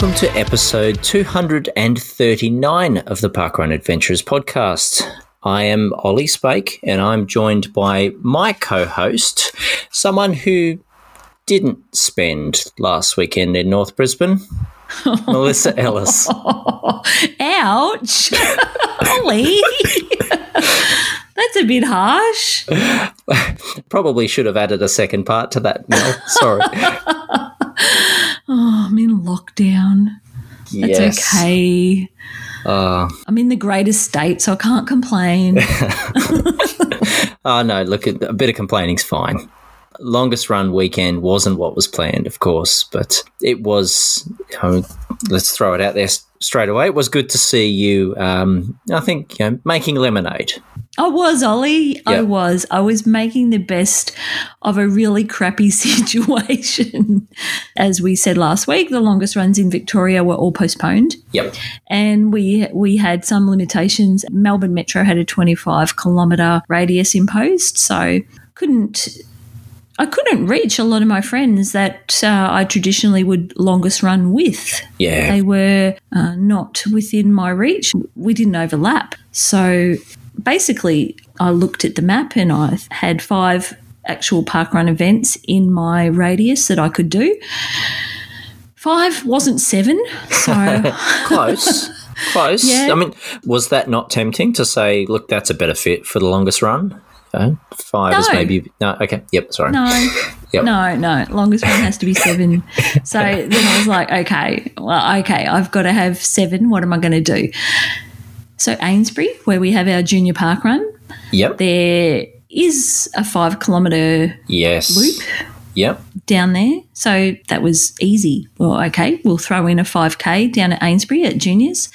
welcome to episode 239 of the Parkrun Adventures podcast. I am Olly Spake, and I'm joined by my co host, someone who didn't spend last weekend in North Brisbane, Melissa Ellis. Ouch. Olly. That's a bit harsh. Probably should have added a second part to that, Mel. Sorry. Oh, I'm in lockdown. That's yes. okay. Uh, I'm in the greatest state, so I can't complain. oh, no, look, a bit of complaining's fine. Longest run weekend wasn't what was planned, of course, but it was, you know, let's throw it out there straight away. It was good to see you, um, I think, you know, making lemonade. I was, Olly. I was. I was making the best of a really crappy situation. As we said last week, the longest runs in Victoria were all postponed. Yep. and we we had some limitations. Melbourne Metro had a 25 kilometre radius imposed, so couldn't I couldn't reach a lot of my friends that uh, I traditionally would longest run with. Yeah. They were uh, not within my reach. We didn't overlap, so basically, I looked at the map and I had five actual parkrun events in my radius that I could do. Five wasn't seven, so Close. Close. Yeah. I mean, was that not tempting to say, look, that's a better fit for the longest run? Uh, five is maybe. No, okay. Yep, sorry. No, Yep. no, no. Longest one has to be seven. So then I was like, okay, well, okay, I've got to have seven. What am I going to do? So Eynesbury, where we have our junior park run, Yep. there is a five kilometre yes. loop Yep. down there. So that was easy. Well, okay, we'll throw in a 5K down at Eynesbury at juniors.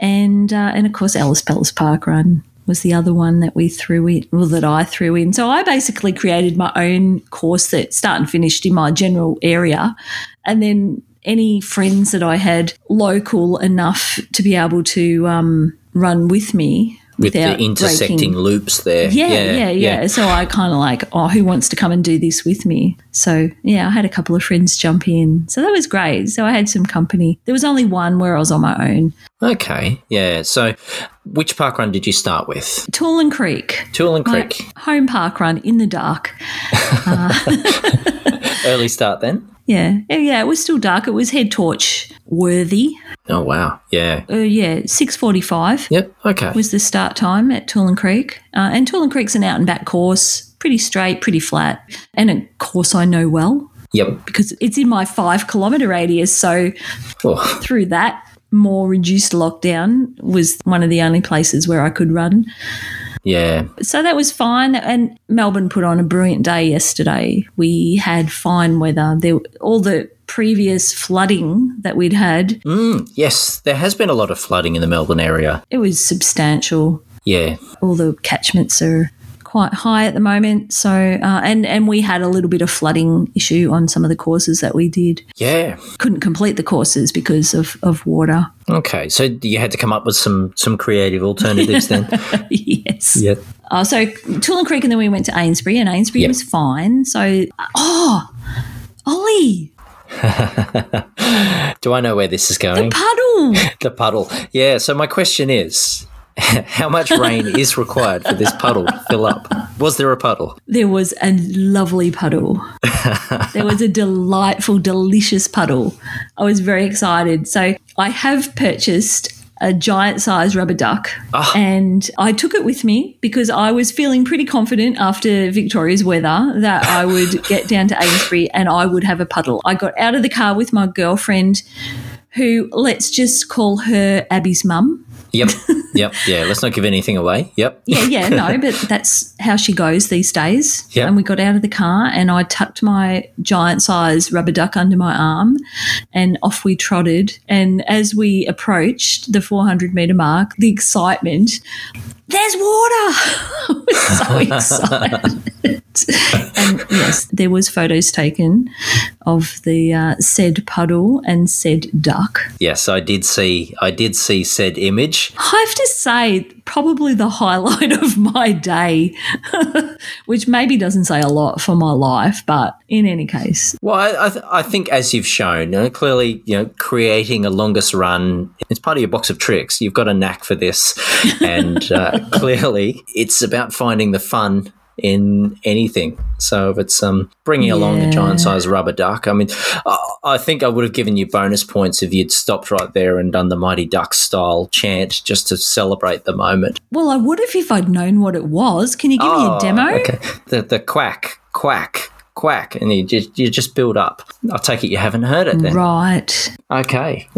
And, uh, and of course, Ellis Palace Park Run was the other one that we threw in, well, that I threw in. So I basically created my own course that start and finished in my general area. And then any friends that I had local enough to be able to um, run with me With without the intersecting breaking- loops there. yeah, yeah, yeah, So I kind of like, oh, who wants to come and do this with me? So yeah, I had a couple of friends jump in. So that was great. So I had some company. There was only one where I was on my own. Okay. Yeah. So, which park run did you start with? Toolern Creek. Toolern Creek. home park run in the dark. Early start then? Yeah. Yeah, yeah, it was still dark. It was head torch worthy. Oh, wow. Yeah. Uh, yeah, 6.45 Yep. Okay. was the start time at Toolern Creek. Uh, and Toolern Creek's an out and back course, pretty straight, pretty flat, and a course I know well. Yep. because it's in my five kilometre radius. So Oh, through that more reduced lockdown was one of the only places where I could run. yeah. So that was fine. And Melbourne put on a brilliant day yesterday. We had fine weather. There, all the previous flooding that we'd had, Mm, yes. There has been a lot of flooding in the Melbourne area. it was substantial. Yeah. All the catchments are quite high at the moment. So, uh, and and we had a little bit of flooding issue on some of the courses that we did. Yeah. Couldn't complete the courses because of, of water. Okay. So, you had to come up with some some creative alternatives then? yes. Yep. Uh, so Toolern Creek, and then we went to Eynesbury, and Eynesbury Yep. was fine. So, oh, Olly, Do I know where this is going? The puddle. The puddle. Yeah. So my question is, how much rain is required for this puddle to fill up? Was there a puddle? there was a lovely puddle. there was a delightful, delicious puddle. I was very excited. So I have purchased a giant size rubber duck ah. and I took it with me because I was feeling pretty confident after Victoria's weather that I would get down to Eynesbury and I would have a puddle. I got out of the car with my girlfriend who let's just call her Abby's mum. Yep. Yep. Yeah. Let's not give anything away. Yep. Yeah, yeah, no, but that's how she goes these days. Yeah. And we got out of the car and I tucked my giant size rubber duck under my arm and off we trotted. And as we approached the 400 meter mark, the excitement, there's water! I was so excited. and yes, there was photos taken of the uh, said puddle and said duck. Yes, I did see. I did see said image. I have to say, probably the highlight of my day, which maybe doesn't say a lot for my life, but in any case. Well, I, I, th- I think as you've shown, know, clearly, you know, creating a longest run, it's part of your box of tricks. You've got a knack for this, and uh, clearly, it's about finding the fun in anything. So if it's um, bringing along a giant size rubber duck, I mean, I, I think I would have given you bonus points if you'd stopped right there and done the Mighty Duck style chant just to celebrate the moment. Well, I would have if I'd known what it was. Can you give me a demo? Oh, Okay, the the quack quack quack, and you just you just build up. I take it you haven't heard it then. Right. Okay.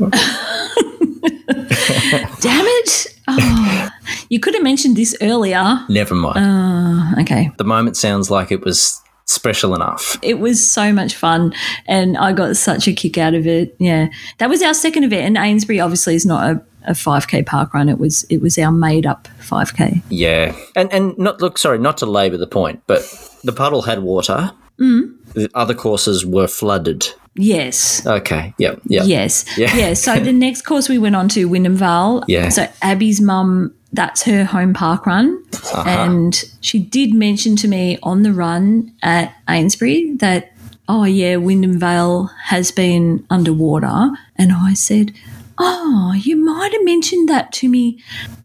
Damn it. Oh, you could have mentioned this earlier. Never mind. Uh, okay. the moment sounds like it was special enough. It was so much fun and I got such a kick out of it. Yeah. That was our second event and Eynesbury obviously is not a, a 5k park run. It was it was our made up 5k. Yeah, and and not look sorry, not to labour the point, but the puddle had water. Mm. The other courses were flooded. Yes. Okay. Yep. Yep. Yes. Yeah. Yeah. So the next course we went on to Wyndham Vale. Yeah. So Abby's mum, that's her home park run. Uh-huh. And she did mention to me on the run at Eynesbury that, oh, yeah, Wyndham Vale has been underwater. And I said, oh, you might have mentioned that to me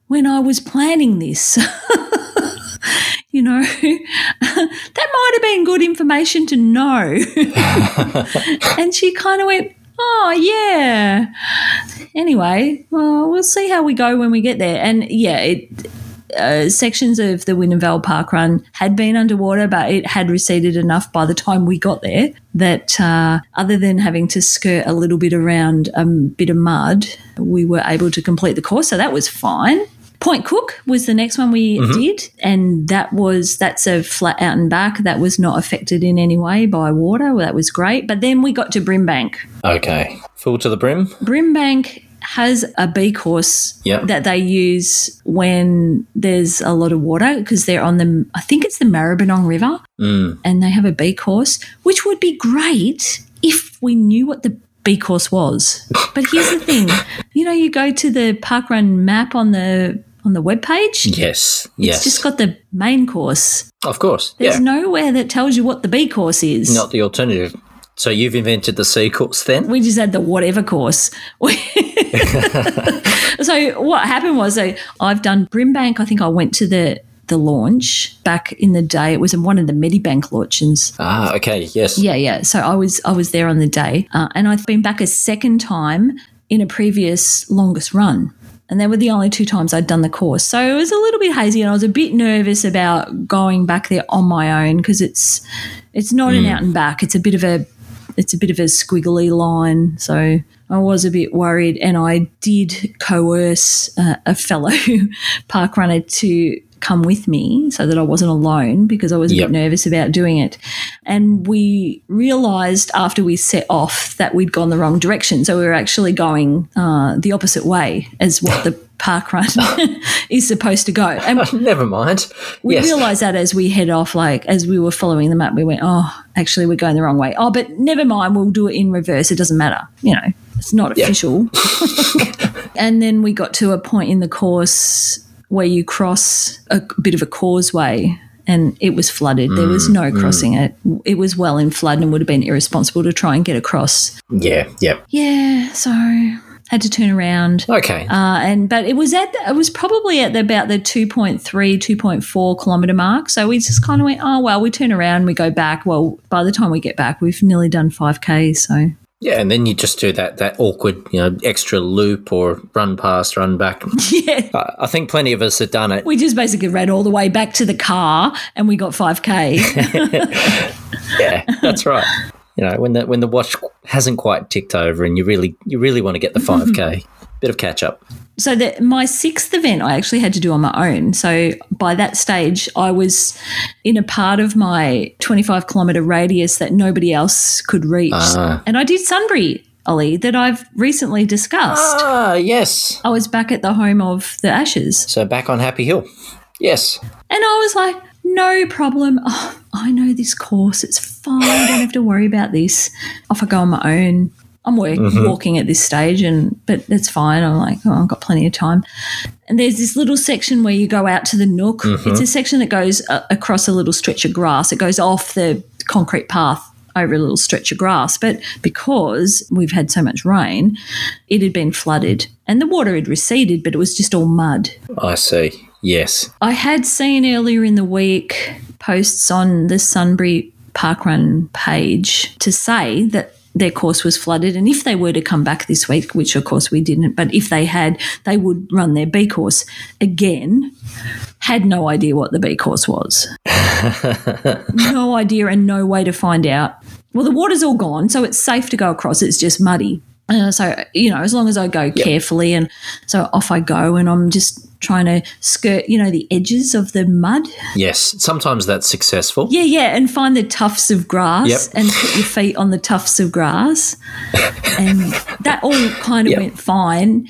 when I was planning this. you know, that might have been good information to know. and she kind of went, oh, yeah. Anyway, well, we'll see how we go when we get there. And yeah, it. Uh, sections of the Wyndham Vale Park Run had been underwater, but it had receded enough by the time we got there that uh, other than having to skirt a little bit around a bit of mud, we were able to complete the course. So that was fine. Point Cook was the next one we did, and that was that's a flat out and back that was not affected in any way by water. Well, that was great. But then we got to Brimbank. Okay. Full to the brim. Brimbank has a B course Yep. that they use when there's a lot of water because they're on the I think it's the Maribyrnong River, Mm. and they have a B course, which would be great if we knew what the B course was. But here's the thing, you know, you go to the parkrun map on the on the web page. Yes. Yes. It's just got the main course. of course. There's yeah. nowhere that tells you what the B course is. Not the alternative. So you've invented the C course then? we just had the whatever course. so what happened was so I've done Brimbank. I think I went to the the launch back in the day. It was in one of the Medibank launches. Ah. Okay. Yes. Yeah, yeah. So I was I was there on the day, uh, and I've been back a second time in a previous longest run. And they were the only two times I'd done the course. So it was a little bit hazy and I was a bit nervous about going back there on my own because it's it's not an out and back. It's a bit of a it's a bit of a squiggly line. So I was a bit worried and I did coerce uh, a fellow park runner to come with me so that I wasn't alone because I was a Yep. bit nervous about doing it. And we realized after we set off that we'd gone the wrong direction. So we were actually going uh, the opposite way as what the park run is supposed to go. And Never mind. we yes. realized that as we head off, like as we were following the map, we went, oh, actually, we're going the wrong way. Oh, but never mind, we'll do it in reverse. It doesn't matter. You know, it's not Yeah. official. and then we got to a point in the course where you cross a bit of a causeway. And it was flooded. There was no crossing it. It was well in flood and would have been irresponsible to try and get across. yeah. Yep. Yeah, so had to turn around. Okay. Uh, and but it was at the, it was probably at the, about the 2.3 2.4 kilometer mark so we just kind of went oh well we turn around we go back well by the time we get back we've nearly done 5k so yeah, and then you just do that that awkward, you know, extra loop or run past, run back. yeah I I think plenty of us have done it. we just basically ran all the way back to the car and we got 5k Yeah, that's right. You know, when the when the watch hasn't quite ticked over, and you really you really want to get the five k, bit of catch up. so that my sixth event I actually had to do on my own. So by that stage, I was in a part of my 25 kilometer radius that nobody else could reach, Ah. and I did Sunbury, Olly, that I've recently discussed. Ah, yes. I was back at the home of the Ashes, So back on Happy Hill. Yes. and I was like, no problem. Oh, I know this course. It's fine. I don't have to worry about this. Off I go on my own. I'm work, walking at this stage, and but it's fine. I'm like, oh, I've got plenty of time. And there's this little section where you go out to the nook. It's a section that goes uh, across a little stretch of grass. It goes off the concrete path over a little stretch of grass. But because we've had so much rain, it had been flooded and the water had receded, but it was just all mud. I see. Yes. I had seen earlier in the week posts on the Sunbury Parkrun page to say that their course was flooded. And if they were to come back this week, which of course we didn't, but if they had, they would run their B course again. Had no idea what the B course was. no idea and no way to find out. Well, the water's all gone, so it's safe to go across. It's just muddy. Uh, so, you know, as long as I go carefully and so off I go and I'm just trying to skirt, you know, the edges of the mud. Yes. Sometimes that's successful. Yeah, yeah, and find the tufts of grass Yep. and put your feet on the tufts of grass. and that all kind of Yep. went fine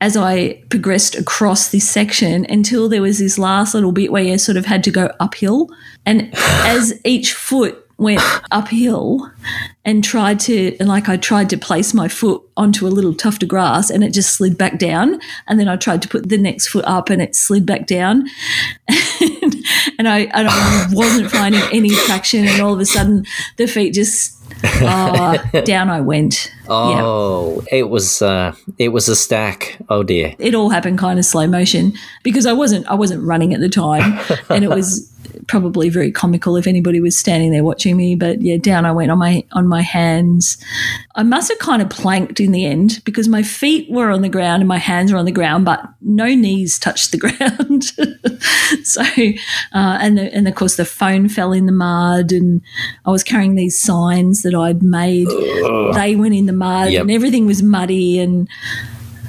as I progressed across this section until there was this last little bit where you sort of had to go uphill. And as each foot went uphill and tried to, and like I tried to place my foot onto a little tuft of grass and it just slid back down. And then I tried to put the next foot up and it slid back down. and I, and I wasn't finding any traction. And all of a sudden, the feet just, oh, down I went. Yeah. Oh, it was uh, it was a stack. Oh dear. it all happened kind of slow motion because I wasn't I wasn't running at the time, and it was probably very comical if anybody was standing there watching me. But yeah, down I went on my on my hands. I must have kind of planked in the end because my feet were on the ground and my hands were on the ground, but no knees touched the ground. so, uh, and the, and of course the phone fell in the mud, and I was carrying these signs that I'd made. They went in the mud, Yep. and everything was muddy and.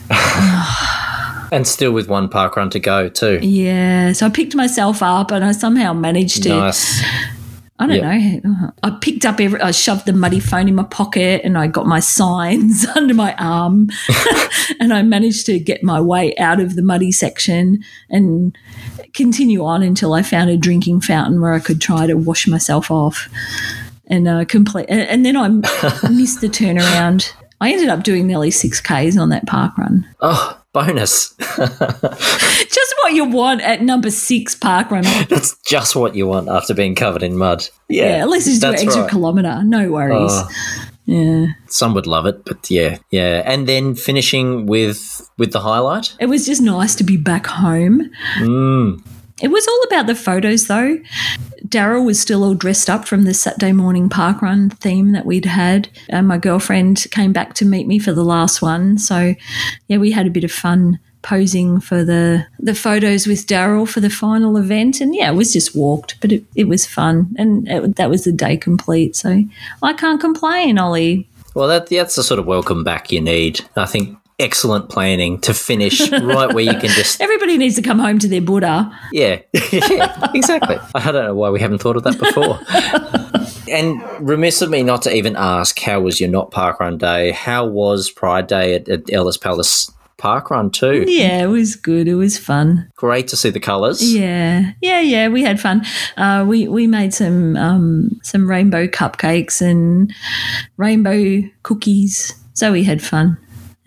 And still with one park run to go too. Yeah, so I picked myself up and I somehow managed to. Nice. I don't know. I picked up every. I shoved the muddy phone in my pocket and I got my signs under my arm, and I managed to get my way out of the muddy section and continue on until I found a drinking fountain where I could try to wash myself off and uh, complete. And, and then I missed the turnaround. I ended up doing nearly six k's on that park run. Oh, bonus. Just what you want at number six park run. That's just what you want after being covered in mud. Yeah, Yeah, at least it's an extra right. kilometre. No worries. Oh. Yeah. Some would love it, but yeah, yeah. And then finishing with with the highlight. It was just nice to be back home. Mm. It was all about the photos, though. Daryl was still all dressed up from the Saturday morning park run theme that we'd had. And my girlfriend came back to meet me for the last one. So, yeah, we had a bit of fun posing for the the photos with Daryl for the final event. And yeah, it was just walked, but it, it was fun. And it, that was the day complete. So I can't complain, Olly. Well, that that's the sort of welcome back you need. I think excellent planning to finish right where you can just Everybody needs to come home to their Buddha. yeah, yeah exactly. I don't know why we haven't thought of that before. and remiss of me not to even ask how was your not park run day? How was Pride Day at, at Ellis Palace Park Run too? Yeah, it was good. It was fun. Great to see the colours. Yeah, yeah, yeah. We had fun. Uh, we we made some um, some rainbow cupcakes and rainbow cookies. So we had fun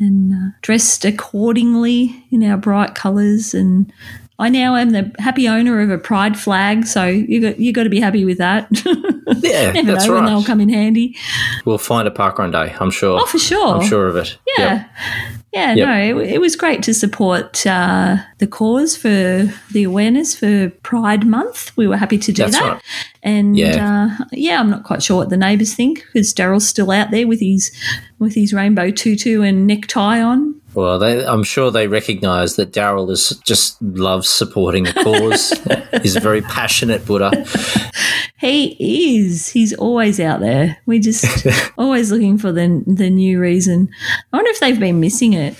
and uh, dressed accordingly in our bright colours. And I now am the happy owner of a pride flag. So you got you got to be happy with that. Yeah, Never that's know when they'll come in handy. We'll find a park run day. I'm sure. Oh, for sure. I'm sure of it. Yeah. Yep. Yeah, Yep. no, it, it was great to support uh, the cause for the awareness for Pride Month. We were happy to do That's that. right. And Yeah. uh, yeah, I'm not quite sure what the neighbours think because Daryl's still out there with his with his rainbow tutu and necktie on. Well, they, I'm sure they recognise that Daryl is just loves supporting the cause. He's a very passionate Buddha. He is. He's always out there. We just always looking for the the new reason. I wonder if they've been missing it.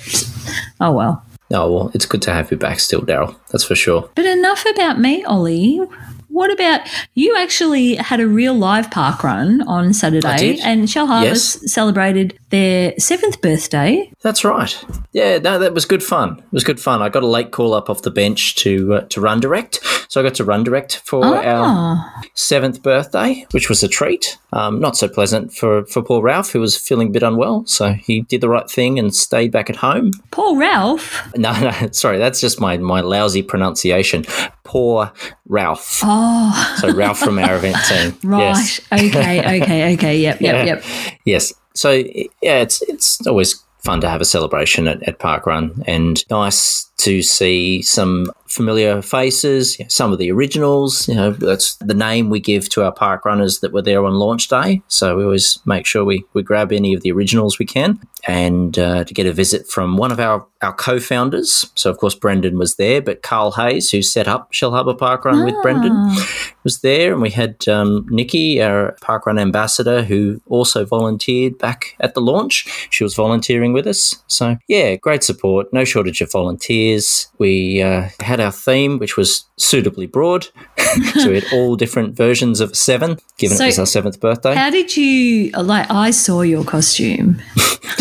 Oh well. Oh well, it's good to have you back still, Daryl. That's for sure. But enough about me, Olly. What about you? Actually, had a real live park run on Saturday, and Shell Harbour celebrated their seventh birthday. That's right. Yeah, no, that was good fun. It was good fun. I got a late call up off the bench to uh, to run direct, so I got to run direct for our Ah, seventh birthday, which was a treat. Um, not so pleasant for, for poor Ralph, who was feeling a bit unwell. So he did the right thing and stayed back at home. poor Ralph. No, no, sorry, that's just my, my lousy pronunciation. Poor Ralph. Oh, So Ralph from our event team. right. Yes. Okay, okay, okay. Yep, yep, Yeah. yep. Yes. So yeah, it's it's always fun to have a celebration at, at Park Run and nice to see some familiar faces, some of the originals. You know, that's the name we give to our park runners that were there on launch day. So we always make sure we, we grab any of the originals we can and uh, to get a visit from one of our, our co-founders. So of course Brendan was there, but Carl Hayes, who set up Shell Harbour Park Run with Brendan, was there, and we had um, Nikki, our park run ambassador, who also volunteered back at the launch. She was volunteering with us, so yeah, great support. No shortage of volunteers. We uh, had our theme, which was suitably broad, so we had all different versions of seven, given So- it was our seventh birthday. How did you like? I saw your costume.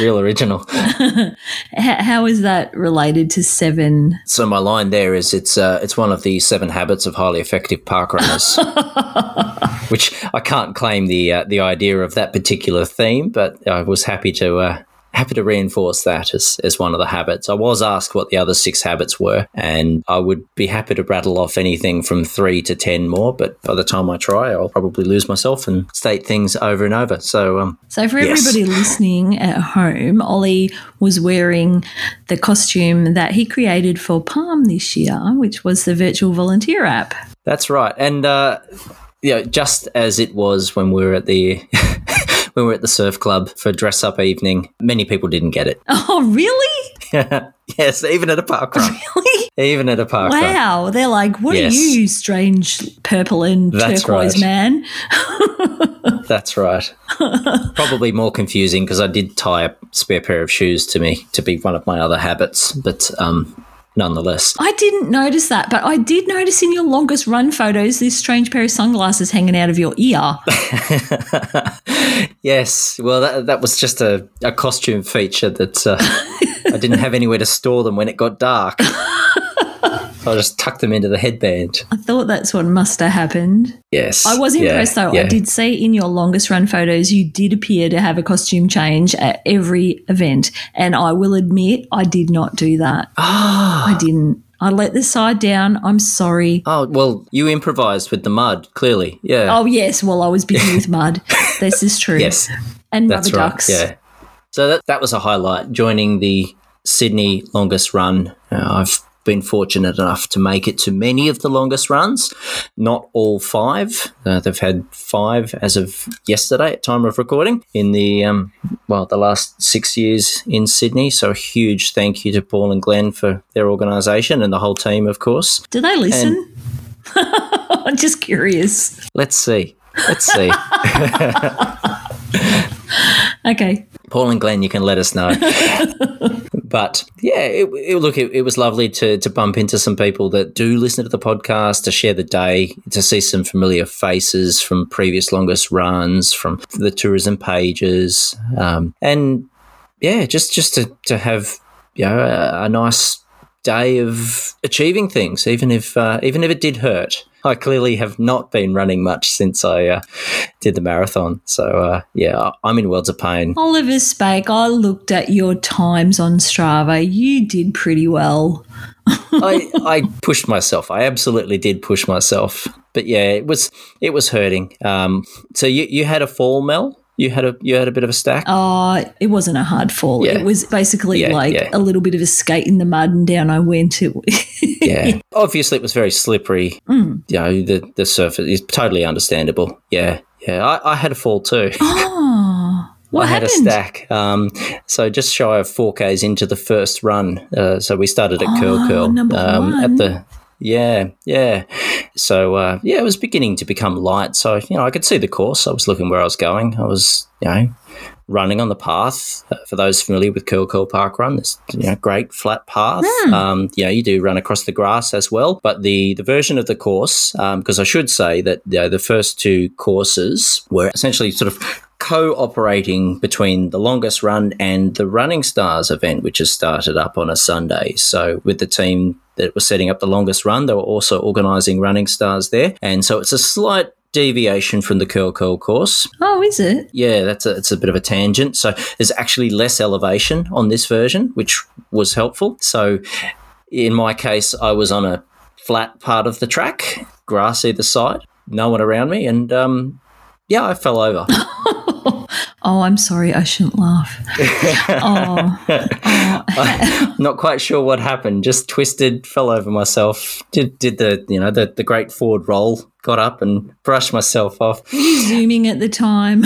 Real original. How is that related to seven? So my line there is it's uh, it's one of the seven habits of highly effective park runners, which I can't claim the uh, the idea of that particular theme, but I was happy to uh, happy to reinforce that as, as one of the habits. I was asked what the other six habits were, and I would be happy to rattle off anything from three to ten more. But by the time I try, I'll probably lose myself and state things over and over. So um, So, for Yes. everybody listening at home, Olly was wearing the costume that he created for Palm this year, which was the virtual volunteer app. That's right, and uh, you know, just as it was when we were at the when we were at the surf club for dress up evening, many people didn't get it. Oh, really? yes, even at a park run, Really? even at a park run. Wow. They're like, what Yes. are you, strange purple and That's turquoise right. man? That's right. Probably more confusing because I did tie a spare pair of shoes to me to be one of my other habits, but um, nonetheless, I didn't notice that, but I did notice in your longest run photos this strange pair of sunglasses hanging out of your ear. yes. Well, that, that was just a, a costume feature that uh, I didn't have anywhere to store them when it got dark. So I just tuck them into the headband. I thought that's what must have happened. Yes. I was Yeah, impressed though. yeah. I did see in your longest run photos you did appear to have a costume change at every event. And I will admit I did not do that. Ah. I didn't. I let the side down. I'm sorry. Oh, well, you improvised with the mud, clearly. Yeah. Oh yes, well I was busy with mud. This is true. yes, And that's rubber right. ducks. Yeah. So that, that was a highlight, joining the Sydney longest run. Uh, I've been fortunate enough to make it to many of the longest runs, not all five. Uh, they've had five as of yesterday at time of recording in the um, well the last six years in Sydney. So a huge thank you to Paul and Glenn for their organisation and the whole team, of course. Do they listen? I'm just curious. Let's see. Let's see. Okay. Paul and Glenn, you can let us know. but yeah, it, it, look, it, it was lovely to to bump into some people that do listen to the podcast, to share the day, to see some familiar faces from previous longest runs, from the tourism pages, um, and yeah, just just to to have you know a, a nice day of achieving things, even if uh, even if it did hurt. I clearly have not been running much since I uh, did the marathon. So uh, yeah, I'm in worlds of pain. Oliver Spake, I looked at your times on Strava. You did pretty well. I, I pushed myself. I absolutely did push myself. But yeah, it was it was hurting. Um, so you, you had a fall, Mel. You had a you had a bit of a stack. Uh, it wasn't a hard fall. Yeah. It was basically Yeah, like yeah. a little bit of a skate in the mud and down I went. It, yeah, obviously it was very slippery. Mm. You know, the the surface is totally understandable. Yeah, yeah. I, I had a fall too. oh, what I had happened? a stack. Um, so just shy of four k's into the first run. Uh, so we started at Curl Oh, Curl number um, one. at the. Yeah, yeah. So uh, yeah, it was beginning to become light. So you know, I could see the course. I was looking where I was going. I was, you know, running on the path. Uh, for those familiar with Curl Curl Park Run, it's you know, great flat path. Hmm. Um, you know, you do run across the grass as well. But the, the version of the course, because I should say that you know, the first two courses were essentially sort of cooperating between the longest run and the Running Stars event, which has started up on a Sunday. So with the team that was setting up the longest run, they were also organising Running Stars there, and so it's a slight deviation from the curl curl course. Oh, is it? Yeah, that's a, it's a bit of a tangent. So there's actually less elevation on this version, which was helpful. So in my case, I was on a flat part of the track, grass either side, no one around me, and um, yeah, I fell over. Oh, I'm sorry. I shouldn't laugh. oh, oh. Not quite sure what happened. Just twisted, fell over myself. Did did the you know the the great forward roll. Got up and brushed myself off. Were you zooming at the time?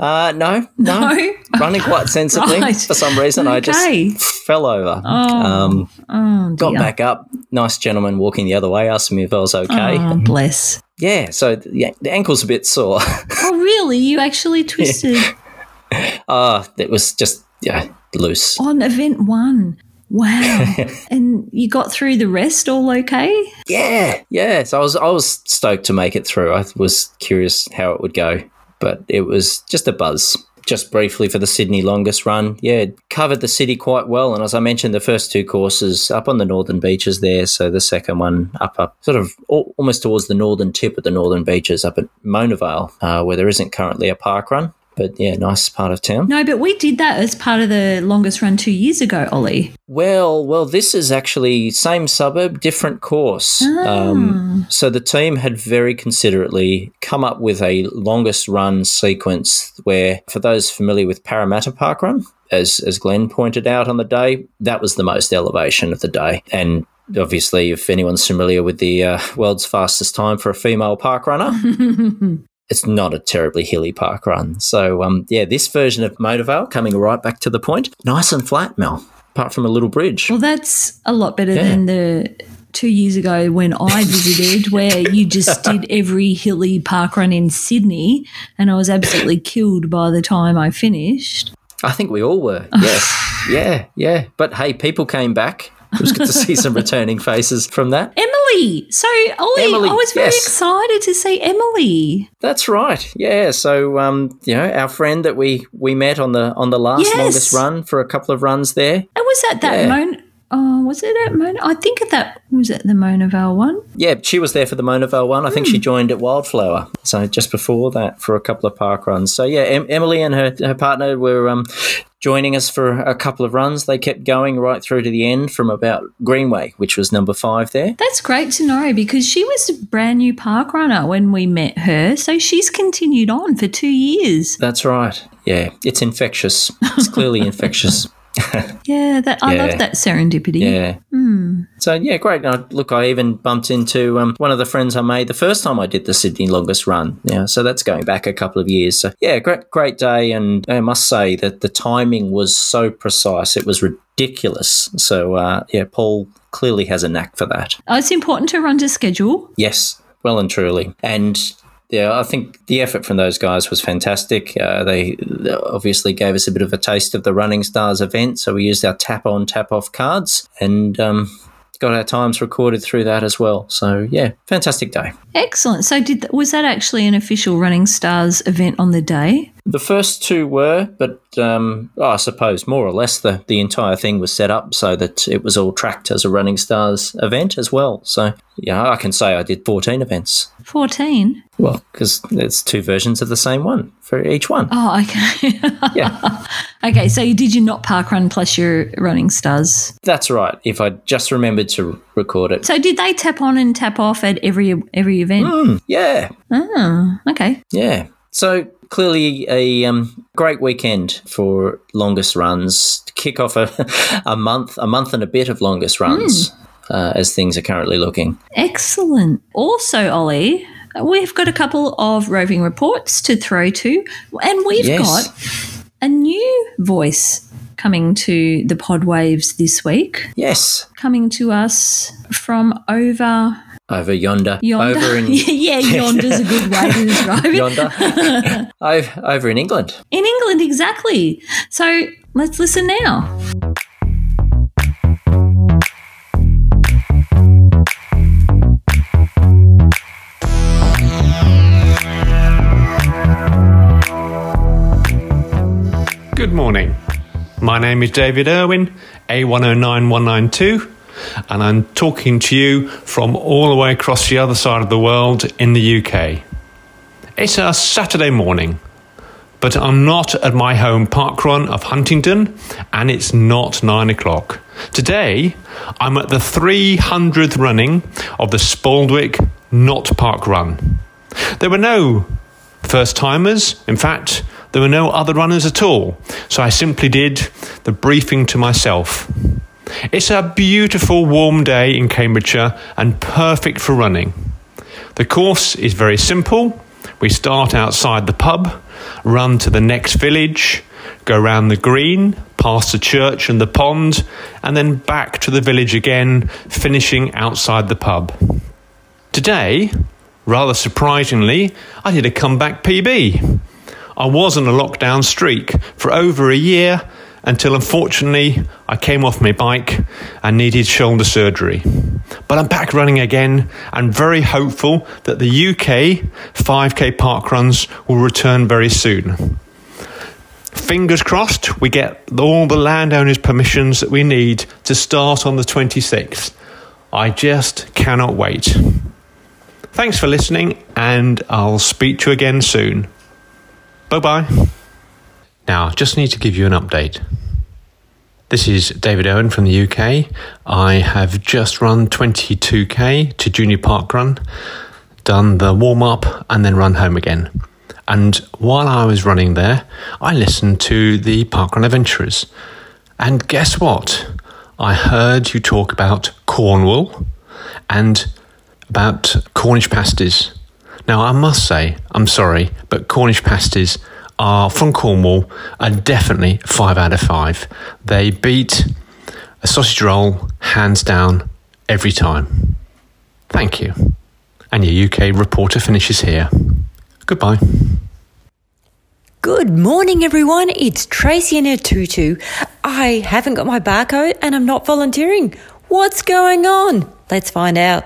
Uh, no, no, No? running quite sensibly Right. for some reason. I just fell over. Oh, Um, oh got back up. Nice gentleman walking the other way asked me if I was okay. Oh, bless. Yeah, so yeah, the ankle's a bit sore. Oh, really? You actually twisted Ah, it was just yeah loose. on event one. Wow. and you got through the rest all okay? Yeah, yeah. So I was I was stoked to make it through. I was curious how it would go, but it was just a buzz. Just briefly for the Sydney longest run, yeah, covered the city quite well. And as I mentioned, the first two courses up on the northern beaches there. So the second one up up sort of almost towards the northern tip of the northern beaches up at Mona Vale, uh, where there isn't currently a park run. But yeah, nice part of town. No, but we did that as part of the longest run two years ago, Olly. Well, well, this is actually same suburb, different course. Um, so the team had very considerately come up with a longest run sequence where, for those familiar with Parramatta Park Run, as as Glenn pointed out on the day, that was the most elevation of the day, and. Obviously, if anyone's familiar with the uh, world's fastest time for a female park runner, it's not a terribly hilly park run. So, um, yeah, this version of Mona Vale coming right back to the point, nice and flat, Mel, apart from a little bridge. Well, that's a lot better Yeah. than the two years ago when I visited, where you just did every hilly park run in Sydney, and I was absolutely killed by the time I finished. I think we all were. Yes. yeah, yeah. But hey, people came back. It was good to see some returning faces from that. Emily. So, Olly, Emily, I was very yes. excited to see Emily. That's right. Yeah. So, um, you know, our friend that we we met on the on the last Yes. longest run for a couple of runs there. And was that that Yeah. Mon? Oh, was it at Mona? I think that was it the Mona Vale one. Yeah, she was there for the Mona Vale one. I think she joined at Wildflower. So just before that for a couple of park runs. So yeah, em- Emily and her her partner were um, joining us for a couple of runs. They kept going right through to the end from about Greenway, which was number five there. That's great to know because she was a brand new park runner when we met her. So she's continued on for two years. That's right. Yeah, it's infectious. It's clearly infectious. Yeah, that I Yeah. love that serendipity. Yeah. So yeah, great. Now, look, I even bumped into um, one of the friends I made the first time I did the Sydney longest run. Yeah, so that's going back a couple of years. So yeah, great, great day, and I must say that the timing was so precise; it was ridiculous. So uh, yeah, Paul clearly has a knack for that. Oh, it's important to run to schedule. Yes, well and truly. And yeah, I think the effort from those guys was fantastic. Uh, they they obviously gave us a bit of a taste of the Running Stars event, so we used our tap on, tap off cards and um, got our times recorded through that as well. So yeah, fantastic day. Excellent. So did was that actually an official Running Stars event on the day? The first two were, but um, I suppose more or less the, the entire thing was set up so that it was all tracked as a Running Stars event as well. So yeah, I can say I did 14 events. 14. Well, because it's two versions of the same one for each one. Oh, okay. Yeah, okay, so you did your not park run plus your Running Stars. that's right. If I just remembered to record it. So did they tap on and tap off at every every event? Yeah, Oh, okay. yeah. So clearly a um, great weekend for longest runs. To kick off a, a month, a month and a bit of longest runs uh, as things are currently looking. Excellent. Also, Olly, we've got a couple of roving reports to throw to, and we've Yes. got a new voice coming to the pod waves this week, Yes. coming to us from over over yonder, Yonder. over in yeah, yonder's a good way to describe it. yonder, over, over in England. In England, exactly. So let's listen now. Good morning. My name is David Irwin, A109192, and I'm talking to you from all the way across the other side of the world in the UK. It's a Saturday morning, but I'm not at my home parkrun of Huntingdon, and it's not nine o'clock. Today, I'm at the 300th running of the Spaldwick Not Park Run. There were no first timers. In fact, there were no other runners at all, so I simply did the briefing to myself. It's a beautiful warm day in Cambridgeshire and perfect for running. The course is very simple. We start outside the pub, run to the next village, go round the green, past the church and the pond, and then back to the village again, finishing outside the pub. Today, rather surprisingly, I did a comeback PB. I was on a lockdown streak for over a year until unfortunately I came off my bike and needed shoulder surgery. But I'm back running again and very hopeful that the UK 5k park runs will return very soon. Fingers crossed we get all the landowners' permissions that we need to start on the 26th. I just cannot wait. Thanks for listening, and I'll speak to you again soon. Bye bye. Now, just need to give you an update. This is David Owen from the UK. I have just run 22k to Junior Park Run, done the warm up, and then run home again. And while I was running there, I listened to the Parkrun Adventurers. And guess what? I heard you talk about Cornwall and about Cornish pasties. Now, I must say, I'm sorry, but Cornish pasties are from Cornwall are definitely five out of five. They beat a sausage roll hands down every time. Thank you. And your UK reporter finishes here. Goodbye. Good morning, everyone. It's Tracey in a tutu. I haven't got my barcode and I'm not volunteering. What's going on? Let's find out.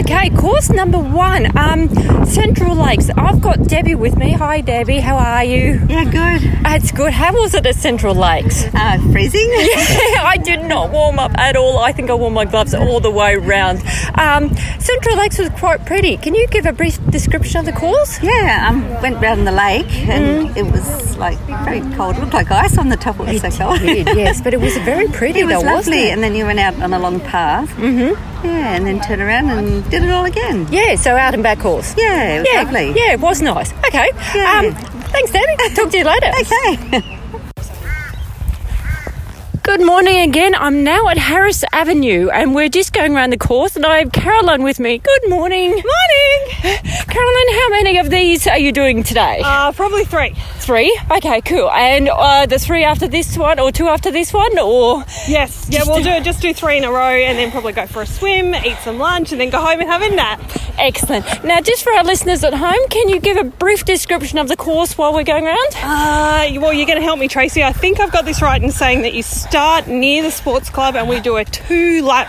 Okay, course number one, um, Central Lakes. I've got Debbie with me. Hi, Debbie. How are you? Yeah, good. It's good. How was it at Central Lakes? Uh, freezing. I did not warm up at all. I think I wore my gloves all the way round. Um, Central Lakes was quite pretty. Can you give a brief description of the course? yeah, um, went round the lake and Mm. it was like very cold. It looked like ice on the top. It was so cold. Did, yes, but it was very pretty It was though, wasn't lovely, it? and then you went out on a long path. Mm-hmm. Yeah, and then turn around and did it all again. Yeah, so out and back course. Yeah, it was yeah, lovely. Yeah, it was nice. Okay. Yeah. Um, thanks, Debbie. Talk to you later. Okay. Good morning again. I'm now at Harris Avenue and we're just going around the course and I have Caroline with me. Good morning. Morning. Caroline, how many of these are you doing today? Uh, probably three. three. Okay, cool. And uh, the three after this one or two after this one or Yes. Yeah, we'll do- do it. Just do three in a row, and then probably go for a swim, eat some lunch, and then go home and have a nap. excellent. Now, just for our listeners at home, can you give a brief description of the course while we're going around? Uh, well, you're going to help me, Tracey. I think I've got this right in saying that you start near the sports club, and we do a two-lap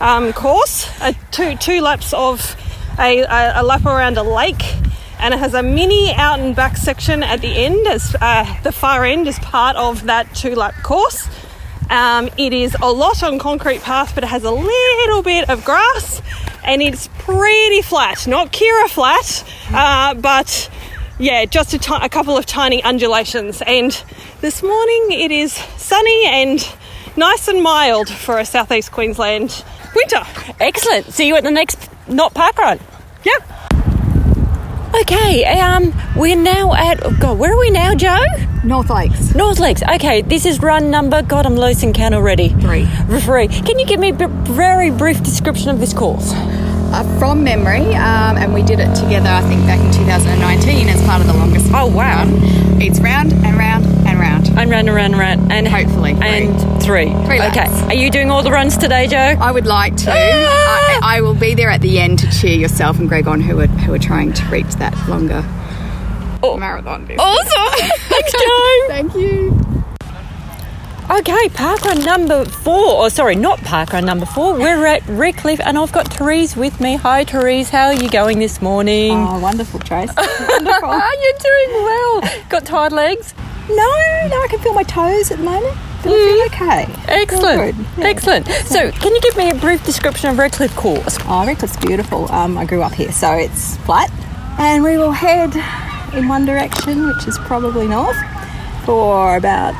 um, course, a two two laps of a, a, a lap around a lake. And it has a mini out and back section at the end, as uh, the far end, is part of that two lap course. Um, it is a lot on concrete path, but it has a little bit of grass, and it's pretty flat. Not Kirra flat, uh, but yeah, just a couple of tiny undulations. And this morning it is sunny and nice and mild for a southeast Queensland winter. Excellent. See you at the next not park run. Yep. Okay, um, we're now at, oh God, where are we now, Joe? North Lakes. North Lakes. Okay, this is run number, God, I'm losing count already. Three. Three. Can you give me a b- very brief description of this course? Uh, from memory, um, and we did it together, I think, back in 2019 as part of the longest. Oh, wow. run. It's round and round and round. and run around and around and round, and Hopefully, three. and three. Three okay. Are you doing all the runs today, Joe? I would like to. Ah! I, I will be there at the end to cheer yourself and Greg on who are, who are trying to reach that longer Oh. marathon. distance. Awesome. Thanks, Joe. Thank you. Okay, parkrun number four. Oh, sorry, not parkrun number four. We're at Redcliffe, and I've got Therese with me. Hi, Therese. How are you going this morning? Oh, wonderful, Trace. Wonderful. You're doing well. Got tired legs? No, no, I can feel my toes at the moment. But I feel okay. Excellent. Yeah. Excellent. So, can you give me a brief description of Redcliffe course? Oh, Redcliffe's beautiful. Um, I grew up here, so it's flat. And we will head in one direction, which is probably north, for about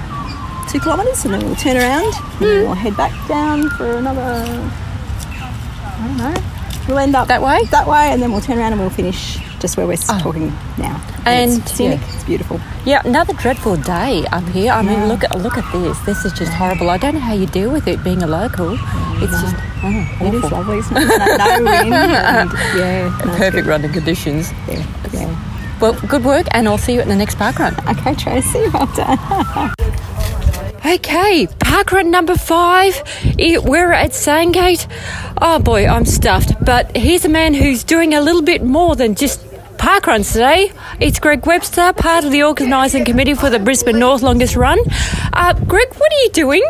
two kilometres, and then we'll turn around and then we'll head back down for another. I don't know. We'll end up That way? That way, and then we'll turn around and we'll finish just where we're oh. talking now. And, it's scenic. yeah. It's beautiful. Yeah, another dreadful day up here. I mean, look at look at this. This is just horrible. I don't know how you deal with it being a local. It's just oh, It is lovely. It's not, no, no wind. And, yeah. no, Perfect running conditions. Yeah. yeah. Well, good work, and I'll see you at the next park run. Okay, Tracey. Well done. Okay, parkrun number five. We're at Sandgate. Oh boy, I'm stuffed. But here's a man who's doing a little bit more than just parkruns today. It's Greg Webster, part of the organising committee for the Brisbane North Longest Run. Uh, Greg, what are you doing?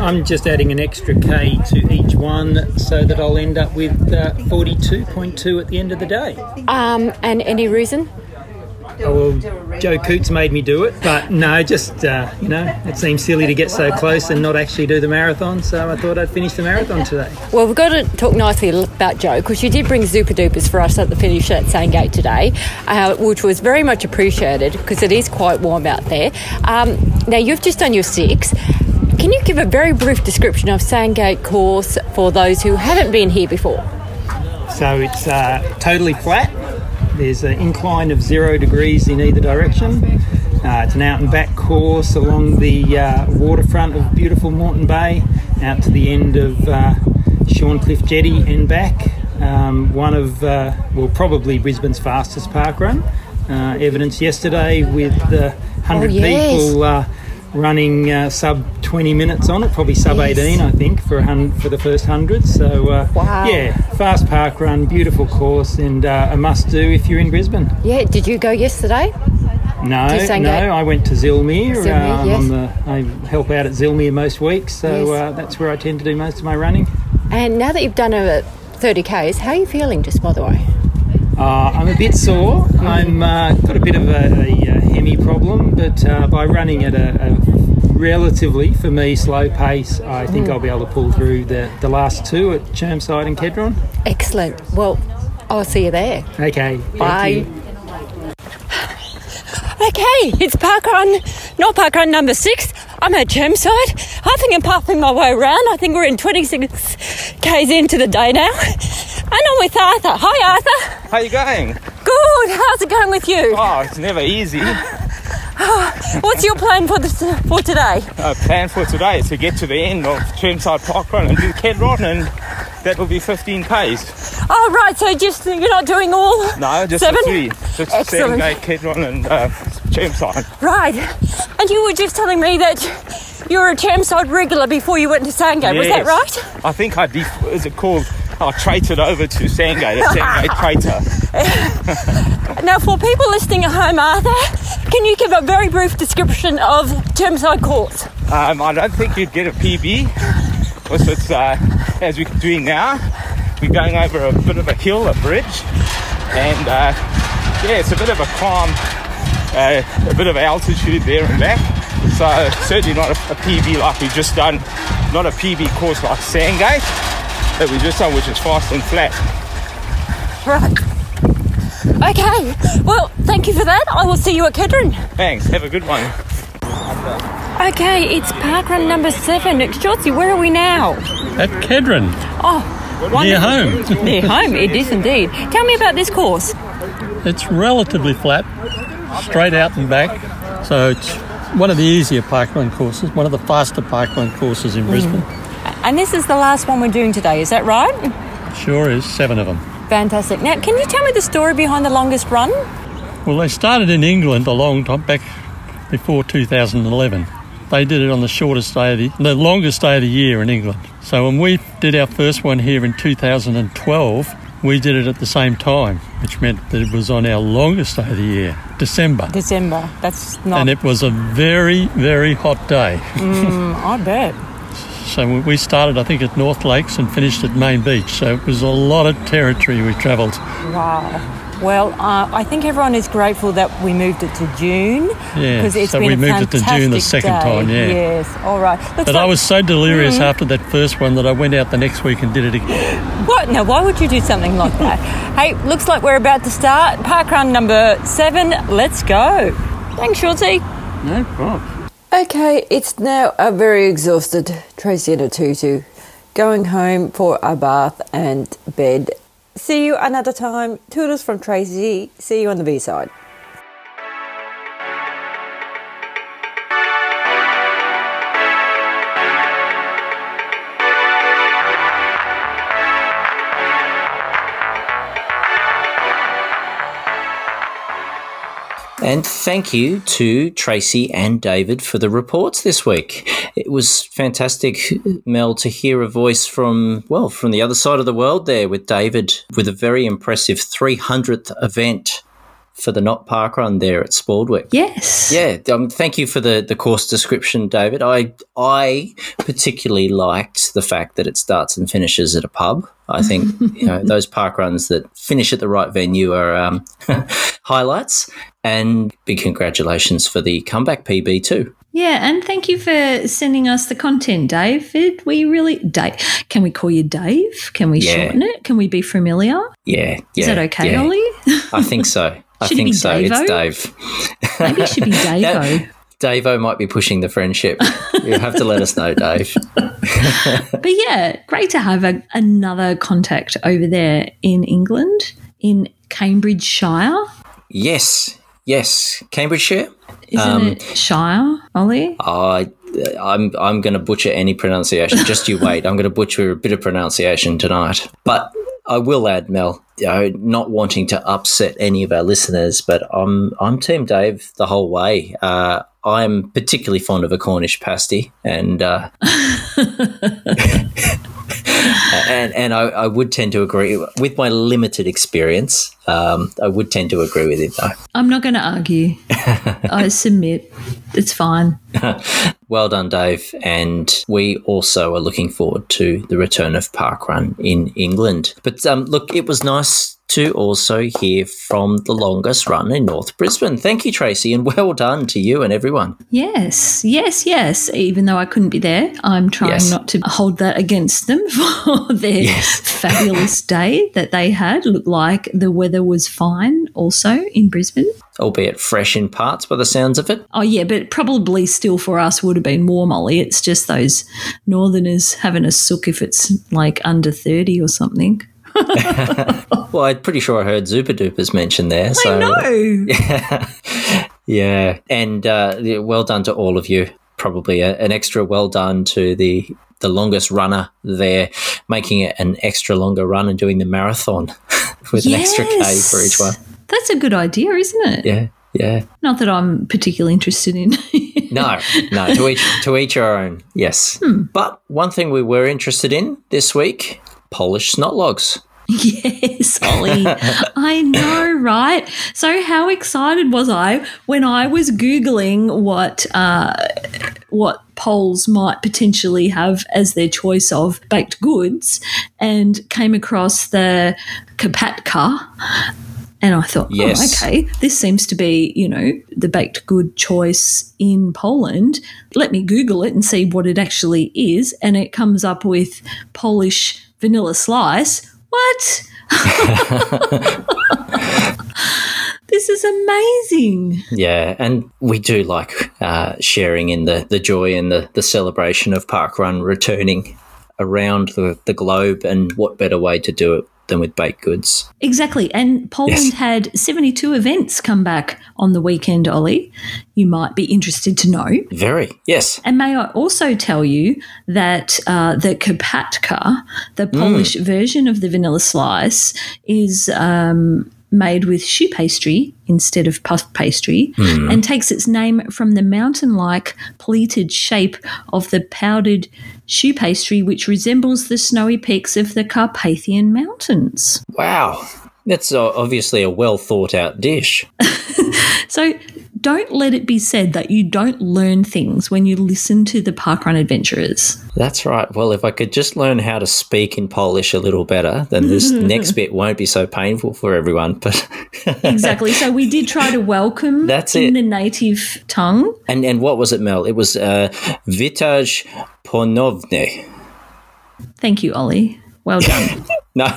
I'm just adding an extra K to each one so that I'll end up with uh, 42.2 at the end of the day. Um, and any reason? Oh, well, Joe Coots made me do it, but no, just, uh, you know, it seems silly to get so close and not actually do the marathon, so I thought I'd finish the marathon today. Well, we've got to talk nicely about Joe because you did bring Zooper Doopers for us at the finish at Sandgate today, uh, which was very much appreciated because it is quite warm out there. Um, now, you've just done your six. Can you give a very brief description of Sandgate course for those who haven't been here before? So it's uh, totally flat. There's an incline of zero degrees in either direction. Uh, it's an out and back course along the uh, waterfront of beautiful Moreton Bay, out to the end of uh, Shorncliffe Jetty and back. Um, one of, uh, well, probably Brisbane's fastest park run. Uh, evidence yesterday with the 100 Oh, yes. people uh, running uh, sub 20 minutes on it, probably sub 18, I think, for a hun- for the first 100. So, uh, Wow. yeah, fast park run, beautiful course, and uh, a must do if you're in Brisbane. Yeah, did you go yesterday? No, no, I went to Zillmere. Zillmere, um, yes. the, I help out at Zillmere most weeks, so Yes. uh, that's where I tend to do most of my running. And now that you've done over 30 Ks, how are you feeling, just by the way? Uh, I'm a bit sore. I'm uh, got a bit of a, a, uh hemi problem, but uh, by running at a, a relatively, for me, slow pace, I Mm. think I'll be able to pull through the, the last two at Chermside and Kedron. Excellent. Well, I'll see you there. Okay, Bye. you. Okay, it's parkrun, not parkrun number six. I'm at Chermside. I think I'm puffing my way around. I think we're in 26 k's into the day now. And I'm with Arthur. Hi, Arthur. How you going? Good. How's it going with you? Oh, it's never easy. What's your plan for this for today? Our plan for today is to get to the end of Chermside Park Run and do Kedron, and that will be 15 Ks. Oh, right. So just you're not doing all No, just seven. the three. Just Excellent. seven K Kedron and uh, Chermside. Right. And you were just telling me that you were a Chermside regular before you went to Sandgate. Was that Yes. right? I think I def- is it called? I traded over to Sandgate, a Sandgate traitor. Now, for people listening at home, Arthur, can you give a very brief description of Chermside Courts? Um, I don't think you'd get a PB. Because it's, uh, as we're doing now, we're going over a bit of a hill, a bridge, and uh, yeah, it's a bit of a climb, uh, a bit of altitude there and back. So certainly not a, a PB like we've just done, not a PB course like Sandgate that we just done, which is fast and flat. Right. Okay. Well, thank you for that. I will see you at Kedron. Thanks. Have a good one. Okay, it's parkrun number seven. Shortsy, where are we now? At Kedron, Oh, near home. Near home, it is indeed. Tell me about this course. it's relatively flat, straight out and back. So it's one of the easier parkrun courses, one of the faster parkrun courses in mm. Brisbane. And this is the last one we're doing today, is that right? Sure is, seven of them. Fantastic. Now, can you tell me the story behind the longest run? Well, they started in England a long time back before 2011. they did it on the shortest day of the, the longest day of the year in England. So when we did our first one here in 2012, we did it at the same time, which meant that it was on our longest day of the year, December. December. That's not. And it was a very, very hot day. Mm, I bet. So we started, I think, at North Lakes and finished at Main Beach. So it was a lot of territory we travelled. Wow. Well, uh, I think everyone is grateful that we moved it to June. Yeah, because it's so been we a moved it to June the fantastic second day. time, yeah. Yes, all right. Looks But I was so delirious Mm. after that first one that I went out the next week and did it again. What? Now, why would you do something like that? hey, looks like we're about to start. Park run number seven. Let's go. Thanks, Shorty. No problem. Okay, it's now a very exhausted Tracey and a tutu going home for a bath and bed. See you another time. Toodles from Tracey. See you on the B side. And thank you to Tracey and David for the reports this week. It was fantastic, Mel, to hear a voice from, well, from the other side of the world there with David with a very impressive 300th event for the Not Park Run there at Spaldwick. Yes. Yeah, um, thank you for the, the course description, David. I I particularly liked the fact that it starts and finishes at a pub. I think you know those park runs that finish at the right venue are um, highlights. And big congratulations for the comeback PB too. Yeah, and thank you for sending us the content, David. We really, Dave, can we call you Dave? Can we Yeah. shorten it? Can we be familiar? Yeah, Is that okay, yeah. Olly? I think so. I Should it think be so. Davo? It's Dave. Maybe it should be Davo. Davo might be pushing the friendship. You'll have to let us know, Dave. But yeah, great to have a, another contact over there in England, in Cambridgeshire. Yes, yes, Cambridgeshire. Isn't Um, it Shire, Olly? I, I'm I'm going to butcher any pronunciation. Just you wait. I'm going to butcher a bit of pronunciation tonight. But I will add, Mel, you know, not wanting to upset any of our listeners, but I'm I'm Team Dave the whole way. Uh, I'm particularly fond of a Cornish pasty, and uh, and and I, I would tend to agree with my limited experience. Um, I would tend to agree with him, though. I'm not going to argue. I submit. It's fine. Well done, Dave. And we also are looking forward to the return of Parkrun in England. But um, look, it was nice to also hear from the longest run in North Brisbane. Thank you, Tracey, and well done to you and everyone. Yes, yes, yes. Even though I couldn't be there, I'm trying Yes. not to hold that against them for their fabulous day that they had. Looked like the weather was fine also in Brisbane. Albeit fresh in parts by the sounds of it. Oh, yeah, but probably still for us would have been warm, Olly. It's just those northerners having a sook if it's like under 30 or something. Well, I'm pretty sure I heard Zooper Dooper's mentioned there. So, I know. Yeah. yeah. And uh, well done to all of you. Probably a, an extra well done to the the longest runner there, making it an extra longer run and doing the marathon with an extra K for each one. That's a good idea, isn't it? Yeah. Yeah. Not that I'm particularly interested in. No, no, to each to each our own. Yes. But one thing we were interested in this week, Polish snot logs. Yes, Olly. I know, right? So, how excited was I when I was googling what uh, what Poles might potentially have as their choice of baked goods, and came across the karpatka. And I thought, Yes. oh, okay, this seems to be, you know, the baked good choice in Poland. Let me Google it and see what it actually is. And it comes up with Polish vanilla slice. What? this is amazing. Yeah, and we do like uh, sharing in the, the joy and the, the celebration of Parkrun returning around the, the globe. And what better way to do it than with baked goods? Exactly. And Poland Yes. had 72 events come back on the weekend, Olly. You might be interested to know. Very, yes. And may I also tell you that uh, the Karpatka, the Polish version of the vanilla slice, is um, made with choux pastry instead of puff pastry Hmm. and takes its name from the mountain like pleated shape of the powdered choux pastry, which resembles the snowy peaks of the Carpathian Mountains. Wow. That's obviously a well thought out dish. So don't let it be said that you don't learn things when you listen to the Parkrun Adventurers. That's right. Well, if I could just learn how to speak in Polish a little better, then this next bit won't be so painful for everyone. But exactly. So we did try to welcome That's in it. the native tongue. and and what was it, Mel? It was uh, Vitaj Ponovne. Thank you, Olly. Well done. No,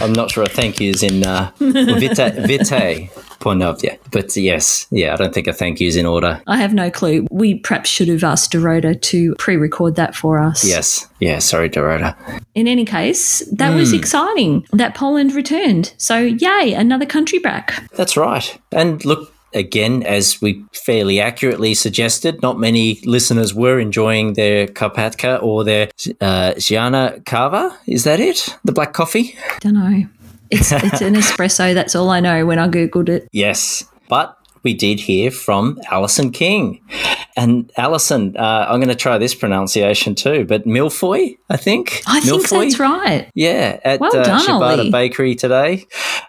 I'm not sure a thank you is in uh, Vita, Vitae Ponovne. But yes, yeah, I don't think a thank you is in order. I have no clue. We perhaps should have asked Dorota to pre record that for us. Yes, yeah, sorry, Dorota. In any case, that was Hmm. exciting that Poland returned. So, yay, another country back. That's right. And look, again, as we fairly accurately suggested, not many listeners were enjoying their Karpatka or their uh, Gianna Kava. Is that it? The black coffee? Don't know. It's, it's an espresso. That's all I know when I Googled it. Yes. But we did hear from Alison King. And Alison, uh, I'm going to try this pronunciation too, but Milfoy, I think. I think Milfoy? that's right. Yeah, at Well uh, Shibata Olly. Bakery today.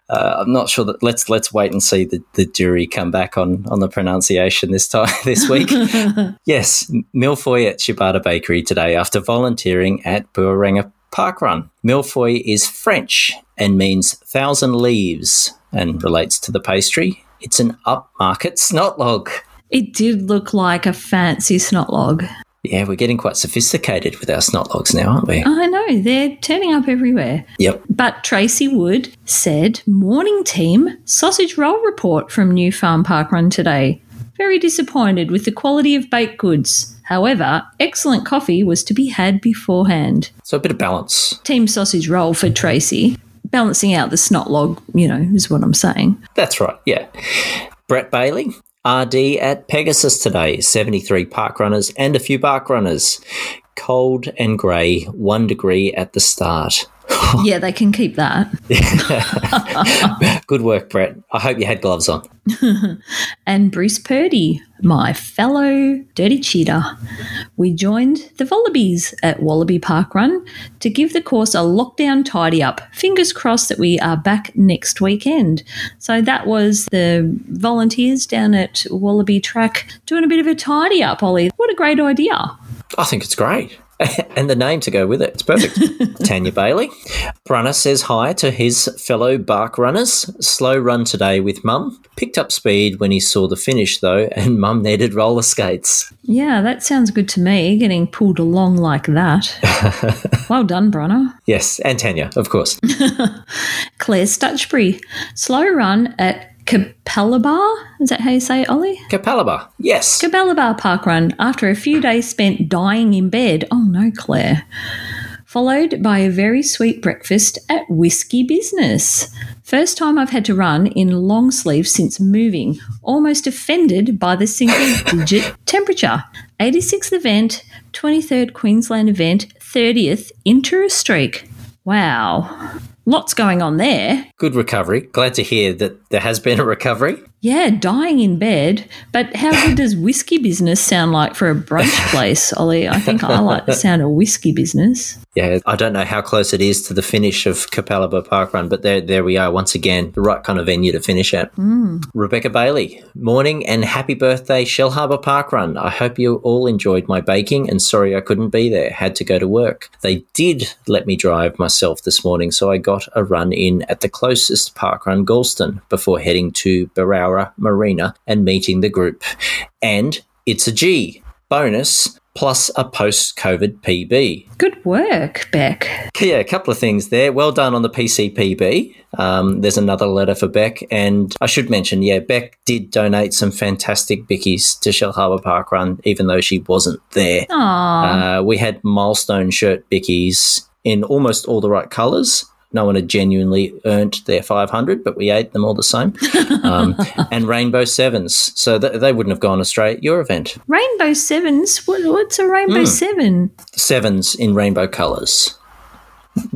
Uh, I'm not sure that let's let's wait and see the, the jury come back on on the pronunciation this time this week. yes, Milfoy at Shibata Bakery today after volunteering at Buranga Park Run. Milfoy is French and means thousand leaves and relates to the pastry. It's an upmarket snot log. It did look like a fancy snot log. Yeah, we're getting quite sophisticated with our snot logs now, aren't we? I know, they're turning up everywhere. Yep. But Tracy Wood said, Morning team, sausage roll report from New Farm Park Run today. Very disappointed with the quality of baked goods. However, excellent coffee was to be had beforehand. So a bit of balance. Team sausage roll for Tracy. Balancing out the snot log, you know, is what I'm saying. That's right, yeah. Brett Bailey, RD at Pegasus today, 73 park runners and a few bark runners. Cold and grey, one degree at the start. yeah, they can keep that. Good work, Brett. I hope you had gloves on. and Bruce Purdy, my fellow dirty cheater. We joined the Wallabies at Wallaby Park Run to give the course a lockdown tidy up. Fingers crossed that we are back next weekend. So that was the volunteers down at Wallaby Track doing a bit of a tidy up, Olly. What a great idea. I think it's great. and the name to go with it. It's perfect. Tanya Bailey. Brunner says hi to his fellow bark runners. Slow run today with mum. Picked up speed when he saw the finish though, and mum needed roller skates. Yeah, that sounds good to me, getting pulled along like that. well done, Brunner. Yes, and Tanya, of course. Claire Stutchbury. Slow run at Capalaba. Is that how you say it, Olly? Capalaba, yes. Capalaba Park Run after a few days spent dying in bed. Oh no, Claire. Followed by a very sweet breakfast at Whiskey Business. First time I've had to run in long sleeves since moving. Almost offended by the single digit temperature. 86th event, 23rd Queensland event, 30th inter streak. Wow. Lots going on there. Good recovery. Glad to hear that there has been a recovery. Yeah, dying in bed. But how good does whiskey business sound like for a brunch place, Olly? I think I like the sound of whiskey business. Yeah, I don't know how close it is to the finish of Capalaba Park Run, but there, there we are once again, the right kind of venue to finish at. Mm. Rebecca Bailey, morning and happy birthday, Shell Harbour Park Run. I hope you all enjoyed my baking and sorry I couldn't be there, had to go to work. They did let me drive myself this morning, so I got a run in at the closest park run, Galston, before heading to Berowra Marina and meeting the group. And it's a G. Bonus plus a post COVID PB. Good work, Beck. Yeah, a couple of things there. Well done on the PCPB. Um, there's another letter for Beck. And I should mention, yeah, Beck did donate some fantastic bickies to Shell Harbour Park Run, even though she wasn't there. Uh, we had milestone shirt bickies in almost all the right colours. No one had genuinely earned their 500, but we ate them all the same. Um, and Rainbow Sevens. So th- they wouldn't have gone astray at your event. Rainbow Sevens? What, what's a Rainbow Mm. Seven? Sevens in rainbow colours.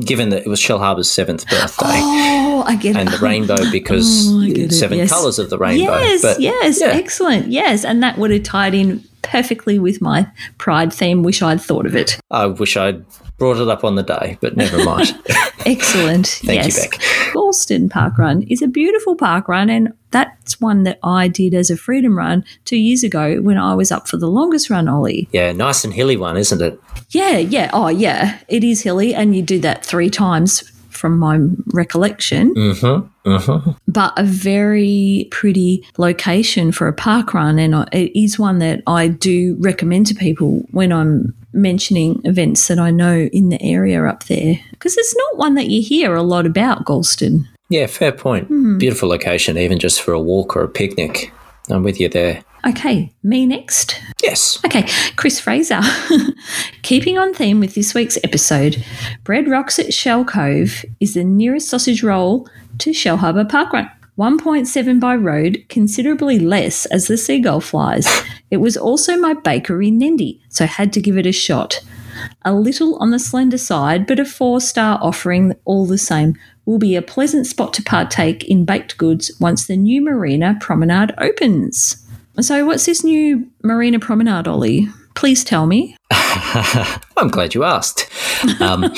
given that it was Shell Harbour's seventh birthday. Oh, I get it. and the rainbow because Oh, get it, seven yes. colours of the rainbow. Yes, But, yes, yeah. excellent. Yes, and that would have tied in perfectly with my pride theme. Wish I'd thought of it. I wish I'd brought it up on the day, but never mind. Excellent. Thank you. Beck. Galston Park Run is a beautiful park run, and that's one that I did as a freedom run two years ago when I was up for the longest run, Olly. yeah, nice and hilly one, isn't it? Yeah, yeah. Oh, yeah. It is hilly, and you do that three times from my recollection. Mm-hmm. Mm-hmm. but a very pretty location for a park run. And I- it is one that I do recommend to people when I'm mentioning events that I know in the area up there. Because it's not one that you hear a lot about, Galston. Yeah, fair point. Hmm. Beautiful location, even just for a walk or a picnic. I'm with you there. Okay, me next. Yes. Okay, Chris Fraser. Keeping on theme with this week's episode, Bread Rocks at Shell Cove is the nearest sausage roll to Shell Harbour Park Run. 1.7 by road, considerably less as the seagull flies. It was also my bakery Nendi, so had to give it a shot. A little on the slender side, but a four star offering all the same. Will be a pleasant spot to partake in baked goods once the new Marina Promenade opens. So, what's this new Marina Promenade, Olly? Please tell me. I'm glad you asked. Um,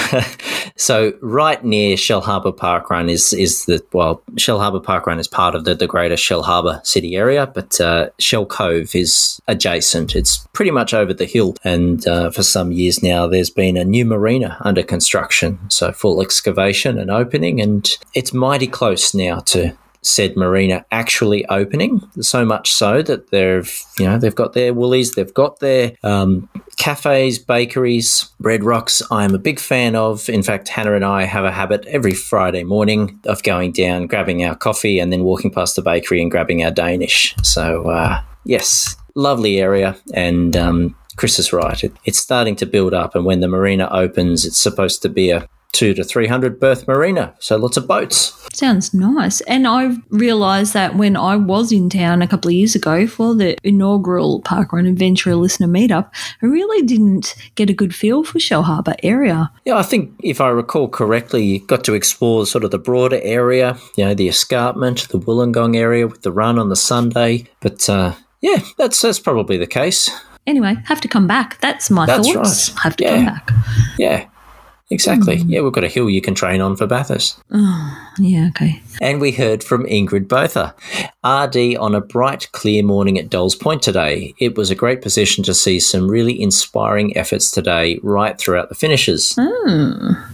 so, right near Shell Harbour Park Run is is the well, Shell Harbour Park Run is part of the, the greater Shell Harbour city area, but uh, Shell Cove is adjacent. It's pretty much over the hill, and uh, for some years now, there's been a new marina under construction. So, full excavation and opening, and it's mighty close now to said marina actually opening. So much so that they've you know they've got their Woolies, they've got their um, cafes, bakeries, bread rocks. I am a big fan of. In fact, Hannah and I have a habit every Friday morning of going down, grabbing our coffee, and then walking past the bakery and grabbing our Danish. So uh, yes, lovely area and. Um, Chris is right. It, it's starting to build up, and when the marina opens, it's supposed to be a two to three hundred berth marina. So lots of boats. Sounds nice. And I realised that when I was in town a couple of years ago for the inaugural Parkrun Adventurer listener meetup, I really didn't get a good feel for Shell Harbour area. Yeah, I think if I recall correctly, you got to explore sort of the broader area, you know, the escarpment, the Wollongong area with the run on the Sunday. But uh, yeah, that's that's probably the case. Anyway, have to come back. That's my That's thoughts. right. Have to Yeah. come back. Yeah, exactly. Hmm. Yeah, we've got a hill you can train on for Bathurst. Oh, yeah, okay. And we heard from Ingrid Botha, RD on a bright, clear morning at Dolls Point today. It was a great position to see some really inspiring efforts today, right throughout the finishes.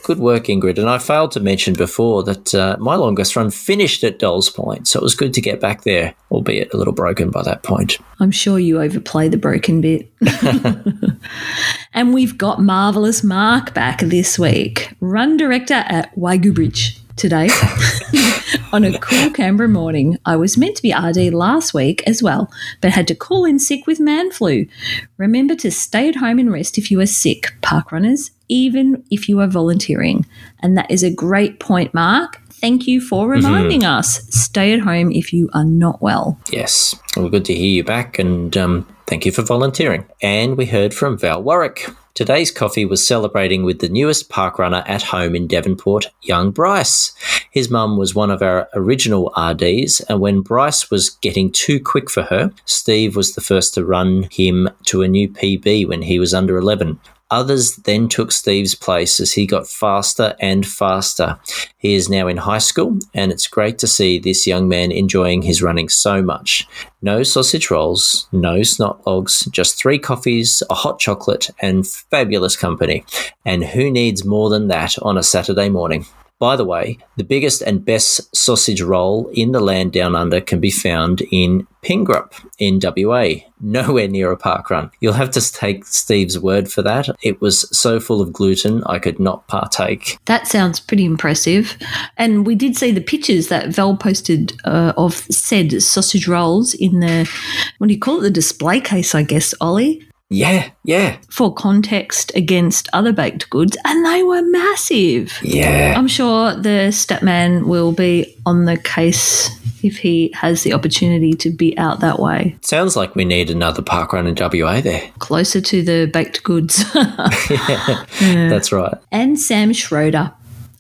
Good work, Ingrid. And I failed to mention before that uh, my longest run finished at Dolls Point, so it was good to get back there, albeit a little broken by that point. I'm sure you overplay the broken bit. and we've got Marvellous Mark back this week, run director at Waigu Bridge today on a cool Canberra morning. I was meant to be RD last week as well, but had to call in sick with man flu. Remember to stay at home and rest if you are sick, park runners, even if you are volunteering. And that is a great point, Mark. Thank you for reminding us. Stay at home if you are not well. Yes, well, good to hear you back, and um, thank you for volunteering. And we heard from Val Warwick. Today's coffee was celebrating with the newest park runner at home in Devonport, young Bryce. His mum was one of our original RDs, and when Bryce was getting too quick for her, Steve was the first to run him to a new PB when he was under 11. Others then took Steve's place as he got faster and faster. He is now in high school, and it's great to see this young man enjoying his running so much. No sausage rolls, no snot logs, just three coffees, a hot chocolate, and fabulous company. And who needs more than that on a Saturday morning? By the way, the biggest and best sausage roll in the land down under can be found in Pingrup in WA, nowhere near a park run. You'll have to take Steve's word for that. It was so full of gluten, I could not partake. That sounds pretty impressive. And we did see the pictures that Val posted uh, of said sausage rolls in the, what do you call it, the display case, I guess, Olly? Yeah, yeah. for context against other baked goods, and they were massive. Yeah. I'm sure the Statman will be on the case if he has the opportunity to be out that way, Sounds like we need another park run in WA there. closer to the baked goods. That's right. and Sam Schroeder.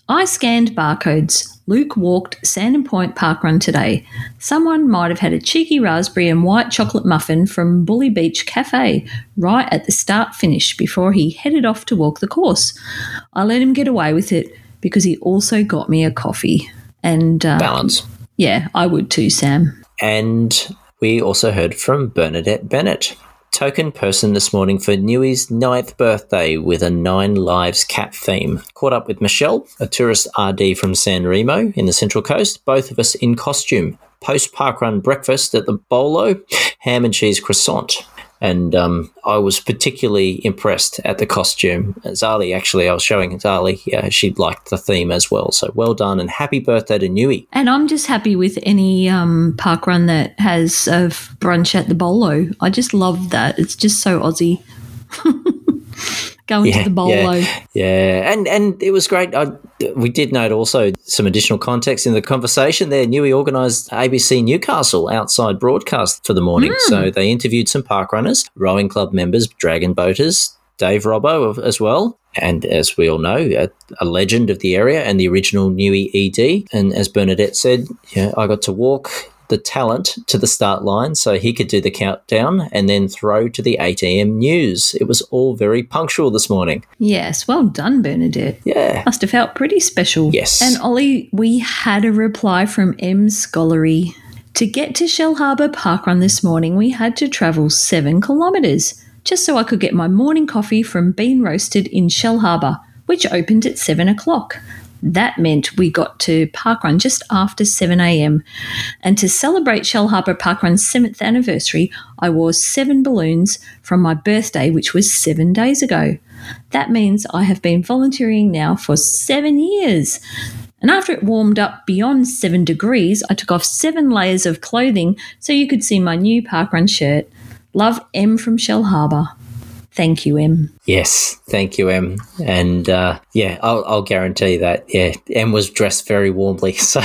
I scanned barcodes. Luke walked Sandon Point Park Run today. Someone might have had a cheeky raspberry and white chocolate muffin from Bully Beach Cafe right at the start finish before he headed off to walk the course. I let him get away with it because he also got me a coffee. And uh, Balance. yeah, I would too, Sam. And we also heard from Bernadette Bennett. Token person this morning for Newy's ninth birthday with a Nine Lives cat theme. Caught up with Michelle, a tourist RD from San Remo in the Central Coast, both of us in costume. Post parkrun breakfast at the Bolo, ham and cheese croissant. And um, I was particularly impressed at the costume. Zali, actually, I was showing Zali, yeah, she liked the theme as well. So well done and happy birthday to Newy. And I'm just happy with any um, park run that has a brunch at the Bolo. I just love that. It's just so Aussie. Going to the Bolo. Yeah, yeah. and and it was great. I, we did note also some additional context in the conversation there. Newy organised ABC Newcastle outside broadcast for the morning, Hmm. so they interviewed some park runners, rowing club members, dragon boaters, Dave Robbo as well. And as we all know, a, a legend of the area and the original Newy ED. And as Bernadette said, yeah, I got to walk the talent to the start line so he could do the countdown and then throw to the 8 a.m. news. It was all very punctual this morning. Yes, well done, Bernadette. Yeah. Must have felt pretty special. Yes. And Ollie, we had a reply from M Scholarly. To get to Shell Harbour Parkrun this morning, we had to travel seven kilometres just so I could get my morning coffee from Bean Roasted in Shell Harbour, which opened at seven o'clock. That meant we got to Parkrun just after 7 a.m. And to celebrate Shell Harbour Parkrun's 7th anniversary, I wore seven balloons from my birthday, which was seven days ago. That means I have been volunteering now for seven years. And after it warmed up beyond seven degrees, I took off seven layers of clothing so you could see my new parkrun shirt. Love M from Shell Harbour. Thank you, M. Yes, thank you, Em. And uh, yeah, I'll, I'll guarantee that. Yeah, Em was dressed very warmly. So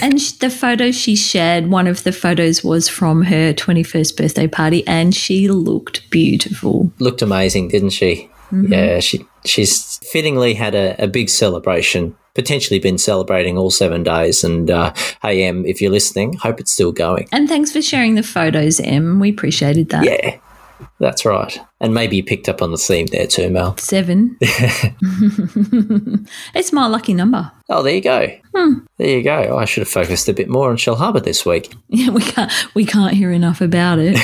and the photo she shared, one of the photos was from her 21st birthday party, and she looked beautiful. looked amazing, didn't she? Mhm. Yeah, she she's fittingly had a, a big celebration. Potentially been celebrating all seven days. And uh, hey, Em, if you're listening, hope it's still going. And thanks for sharing the photos, M. We appreciated that. Yeah, that's right. And maybe you picked up on the theme there too, Mel. Seven. it's my lucky number. Oh, there you go. Hmm. There you go. I should have focused a bit more on Shell Harbour this week. Yeah, we can't we can't hear enough about it.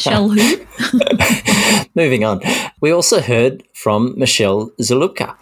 Shell who? Moving on. We also heard from Michelle Zalupka.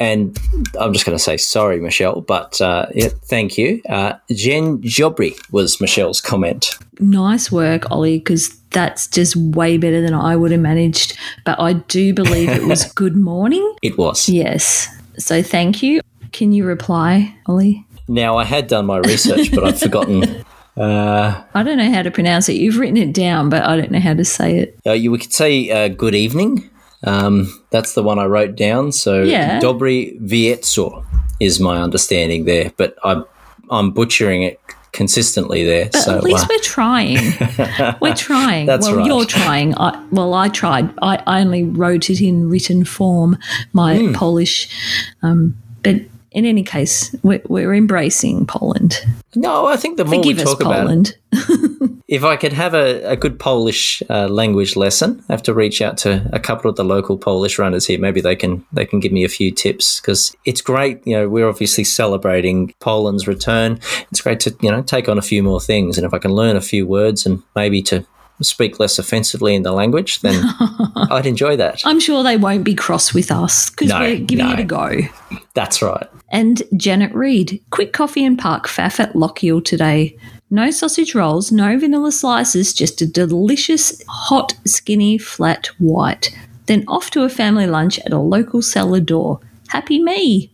And I'm just going to say sorry, Michelle, but uh, yeah, thank you. Uh, Jen Jobry was Michelle's comment. Nice work, Olly, because that's just way better than I would have managed. But I do believe it was good morning. It was. Yes. So thank you. Can you reply, Olly? Now, I had done my research, but I've forgotten. Uh, I don't know how to pronounce it. You've written it down, but I don't know how to say it. uh, you we could say uh, good evening. Um, that's the one I wrote down. So, Yeah. Dobry Vietso is my understanding there, but I, I'm butchering it consistently there. But so, at least uh, we're trying. We're trying. That's well, right. you're trying. I, well, I tried. I, I only wrote it in written form, my Hmm. Polish. Um, but in any case, we're, we're embracing Poland. No, I think the more Forgive we us, talk about Poland. it, if I could have a, a good Polish uh, language lesson, I have to reach out to a couple of the local Polish runners here. Maybe they can they can give me a few tips because it's great. You know, we're obviously celebrating Poland's return. It's great to you know take on a few more things, and if I can learn a few words and maybe to speak less offensively in the language, then I'd enjoy that. I'm sure they won't be cross with us because No, we're giving no. it a go. That's right. And Janet Reed, quick coffee and park faff at Lochiel today. No sausage rolls, no vanilla slices, just a delicious, hot, skinny, flat white. Then off to a family lunch at a local cellar door. Happy me!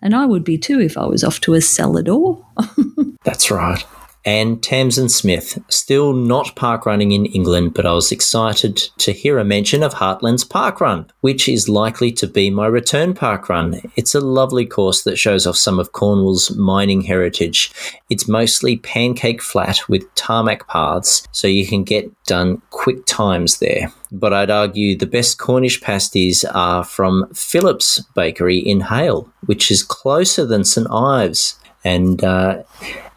And I would be too if I was off to a cellar door. That's right. And Tamsin Smith. Still not park running in England, but I was excited to hear a mention of Heartlands Park Run, which is likely to be my return park run. It's a lovely course that shows off some of Cornwall's mining heritage. It's mostly pancake flat with tarmac paths, so you can get done quick times there. But I'd argue the best Cornish pasties are from Phillips Bakery in Hayle, which is closer than St Ives. And uh,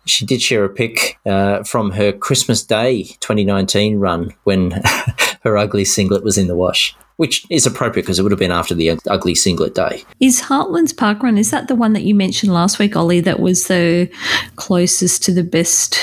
she did share a pic uh, from her Christmas Day 2019 run when her ugly singlet was in the wash, which is appropriate because it would have been after the ugly singlet day. Is Heartlands Park Run, is that the one that you mentioned last week, Olly, that was the closest to the best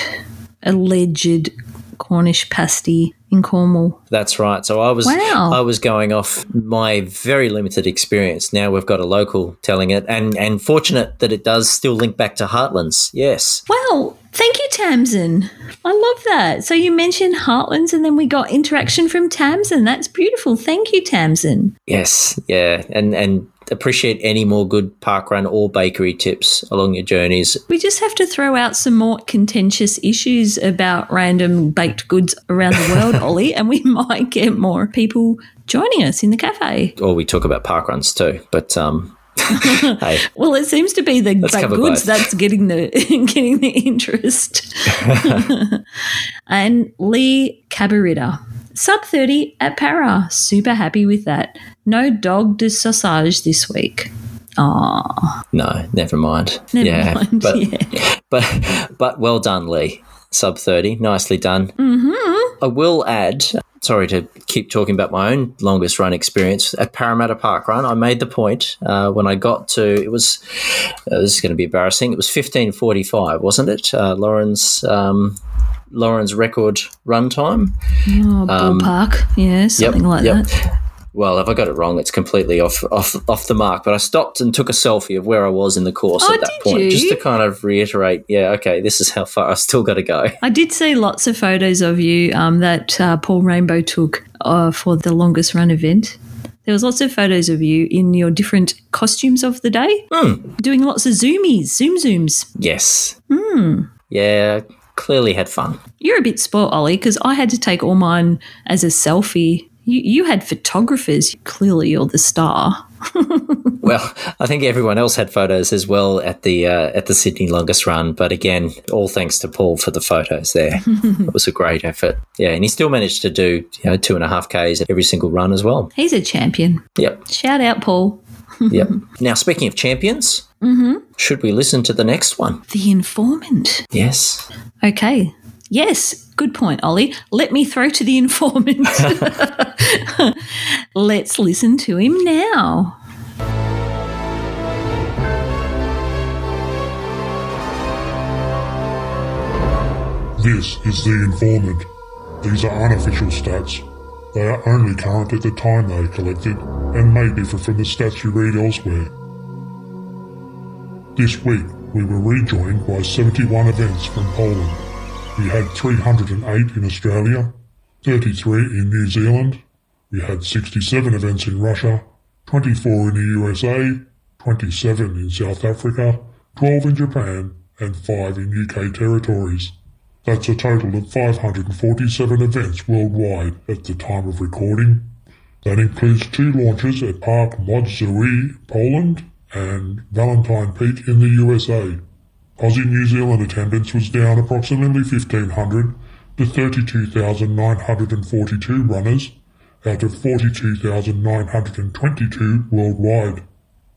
alleged Cornish pasty in Cornwall. That's right. So I was Wow. I was going off my very limited experience. Now we've got a local telling it, and and fortunate that it does still link back to Heartlands. Yes. Wow, thank you, Tamsin. I love that. So you mentioned Heartlands and then we got interaction from Tamsin. That's beautiful. Thank you, Tamsin. Yes, yeah, and and appreciate any more good parkrun or bakery tips along your journeys. We just have to throw out some more contentious issues about random baked goods around the world, Olly, and we might get more people joining us in the cafe. Or we talk about parkruns too, but um, hey, Well, it seems to be the baked goods both. that's getting the getting the interest. and Lee Cabarita, sub thirty at Para, super happy with that. No dog de sausage this week. Aw, no, never mind. Never yeah, mind, but yeah. but but well done, Lee. Sub thirty, nicely done. Mm-hmm. I will add. Sorry to keep talking about my own longest run experience at Parramatta Park Run. I made the point uh, when I got to it was uh, this is going to be embarrassing. It was fifteen forty five, wasn't it? Uh, Lauren's um, Lauren's record run time. oh, Um, yeah, something like yep. that. Well, if I got it wrong, it's completely off off off the mark. But I stopped and took a selfie of where I was in the course Oh, at that point, you? just to kind of reiterate. Yeah, okay, this is how far I still got to go. I did see lots of photos of you um, that uh, Paul Rainbow took uh, for the longest run event. There was lots of photos of you in your different costumes of the day, Hmm. doing lots of zoomies, zoom zooms. Yes. Hmm. Yeah, clearly had fun. You're a bit spoilt, Olly, because I had to take all mine as a selfie. You, you had photographers. Clearly, you're the star. Well, I think everyone else had photos as well at the uh, at the Sydney longest run. But again, all thanks to Paul for the photos there. it was a great effort. Yeah, and he still managed to do you know two and a half k's at every single run as well. He's a champion. Yep, Shout out, Paul. Yep. Now, speaking of champions, hmm should we listen to the next one? The informant. Yes. Okay. Yes, good point, Olly. Let me throw to the informant. Let's listen to him now. This is the informant. These are unofficial stats. They are only current at the time they are collected and may differ from the stats you read elsewhere. This week, we were rejoined by 71 events from Poland. We had 308 in Australia, 33 in New Zealand, we had 67 events in Russia, 24 in the USA, 27 in South Africa, 12 in Japan, and 5 in UK territories. That's a total of 547 events worldwide at the time of recording. That includes two launches at Park Modzui, Poland, and Valentine Peak in the USA. Aussie New Zealand attendance was down approximately 1,500 to 32,942 runners out of 42,922 worldwide.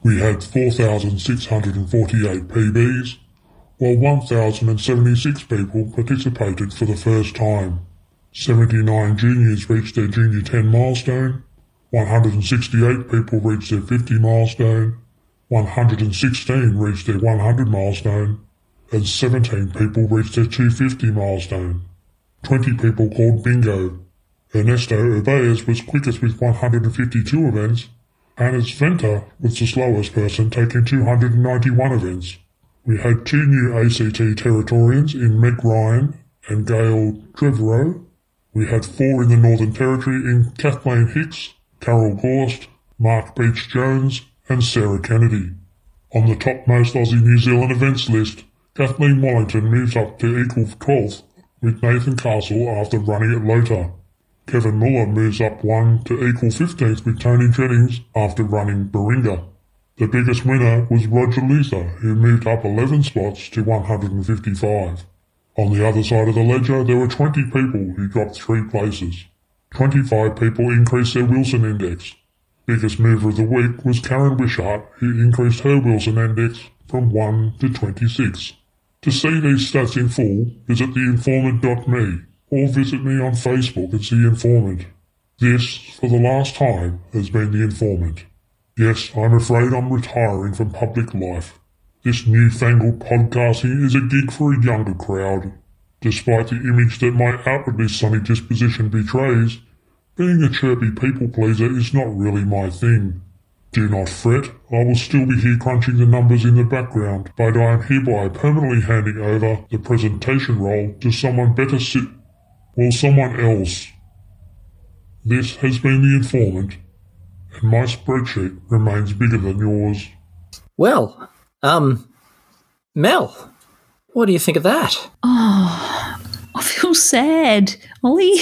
We had 4,648 PBs, while 1,076 people participated for the first time. 79 juniors reached their junior 10 milestone, 168 people reached their 50 milestone, 116 reached their 100 milestone, and 17 people reached their 250 milestone. 20 people called bingo. Ernesto Urbeas was quickest with 152 events, and Venter was the slowest person taking 291 events. We had two new ACT Territorians in Meg Ryan and Gail Trevorrow. We had four in the Northern Territory in Kathleen Hicks, Carol Gorst, Mark Beach Jones, and Sarah Kennedy. On the topmost Aussie New Zealand events list, Kathleen Wallington moves up to equal 12th with Nathan Castle after running at Lota. Kevin Muller moves up one to equal 15th with Tony Jennings after running Baringa. The biggest winner was Roger Lisa, who moved up 11 spots to 155. On the other side of the ledger, there were 20 people who dropped three places. 25 people increased their Wilson index. Biggest mover of the week was Karen Wishart, who increased her Wilson index from 1 to 26. To see these stats in full, visit theinformant.me or visit me on Facebook as The Informant. This, for the last time, has been The Informant. Yes, I'm afraid I'm retiring from public life. This newfangled podcasting is a gig for a younger crowd. Despite the image that my outwardly sunny disposition betrays, being a chirpy people pleaser is not really my thing. Do not fret, I will still be here crunching the numbers in the background, but I am hereby permanently handing over the presentation role to someone better sit, well, someone else. This has been the informant, and my spreadsheet remains bigger than yours. Well, um, Mel, what do you think of that? Oh, I feel sad, Olly.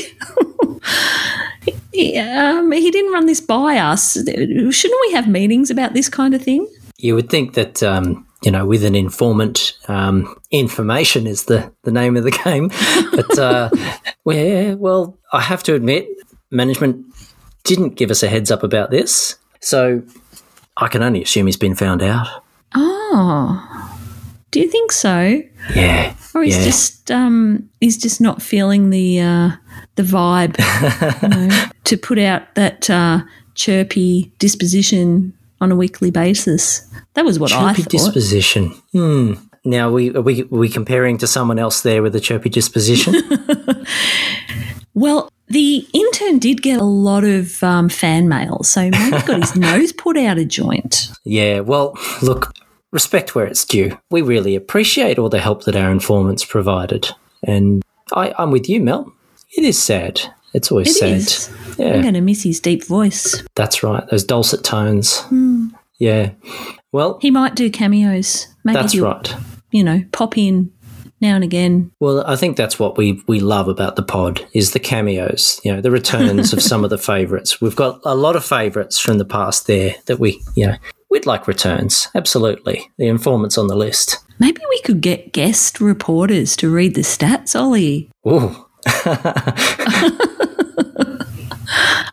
Yeah, um, he didn't run this by us. Shouldn't we have meetings about this kind of thing? You would think that, um, you know, with an informant, um, information is the, the name of the game. But, uh, well, well, I have to admit, management didn't give us a heads up about this. So I can only assume he's been found out. Oh, do you think so? Yeah. Or he's yeah. just um, he's just not feeling the uh, the vibe you know, to put out that uh, chirpy disposition on a weekly basis. That was what chirpy I thought. disposition. Hmm. Now, we, are, we, are we comparing to someone else there with a chirpy disposition? well, the intern did get a lot of um, fan mail, so maybe got his nose put out a joint. Yeah, well, look, respect where it's due. We really appreciate all the help that our informants provided. And I, I'm with you, Mel. It is sad. It's always It sad. is. Yeah. I'm going to miss his deep voice. That's right. Those dulcet tones. Hmm. Yeah. Well, He might do cameos. Maybe that's right. You know, pop in now and again. Well, I think that's what we we love about the pod is the cameos. You know, the returns of some of the favourites. We've got a lot of favourites from the past there that we, you know, we'd like returns. Absolutely, the informants on the list. Maybe we could get guest reporters to read the stats, Olly. Ooh.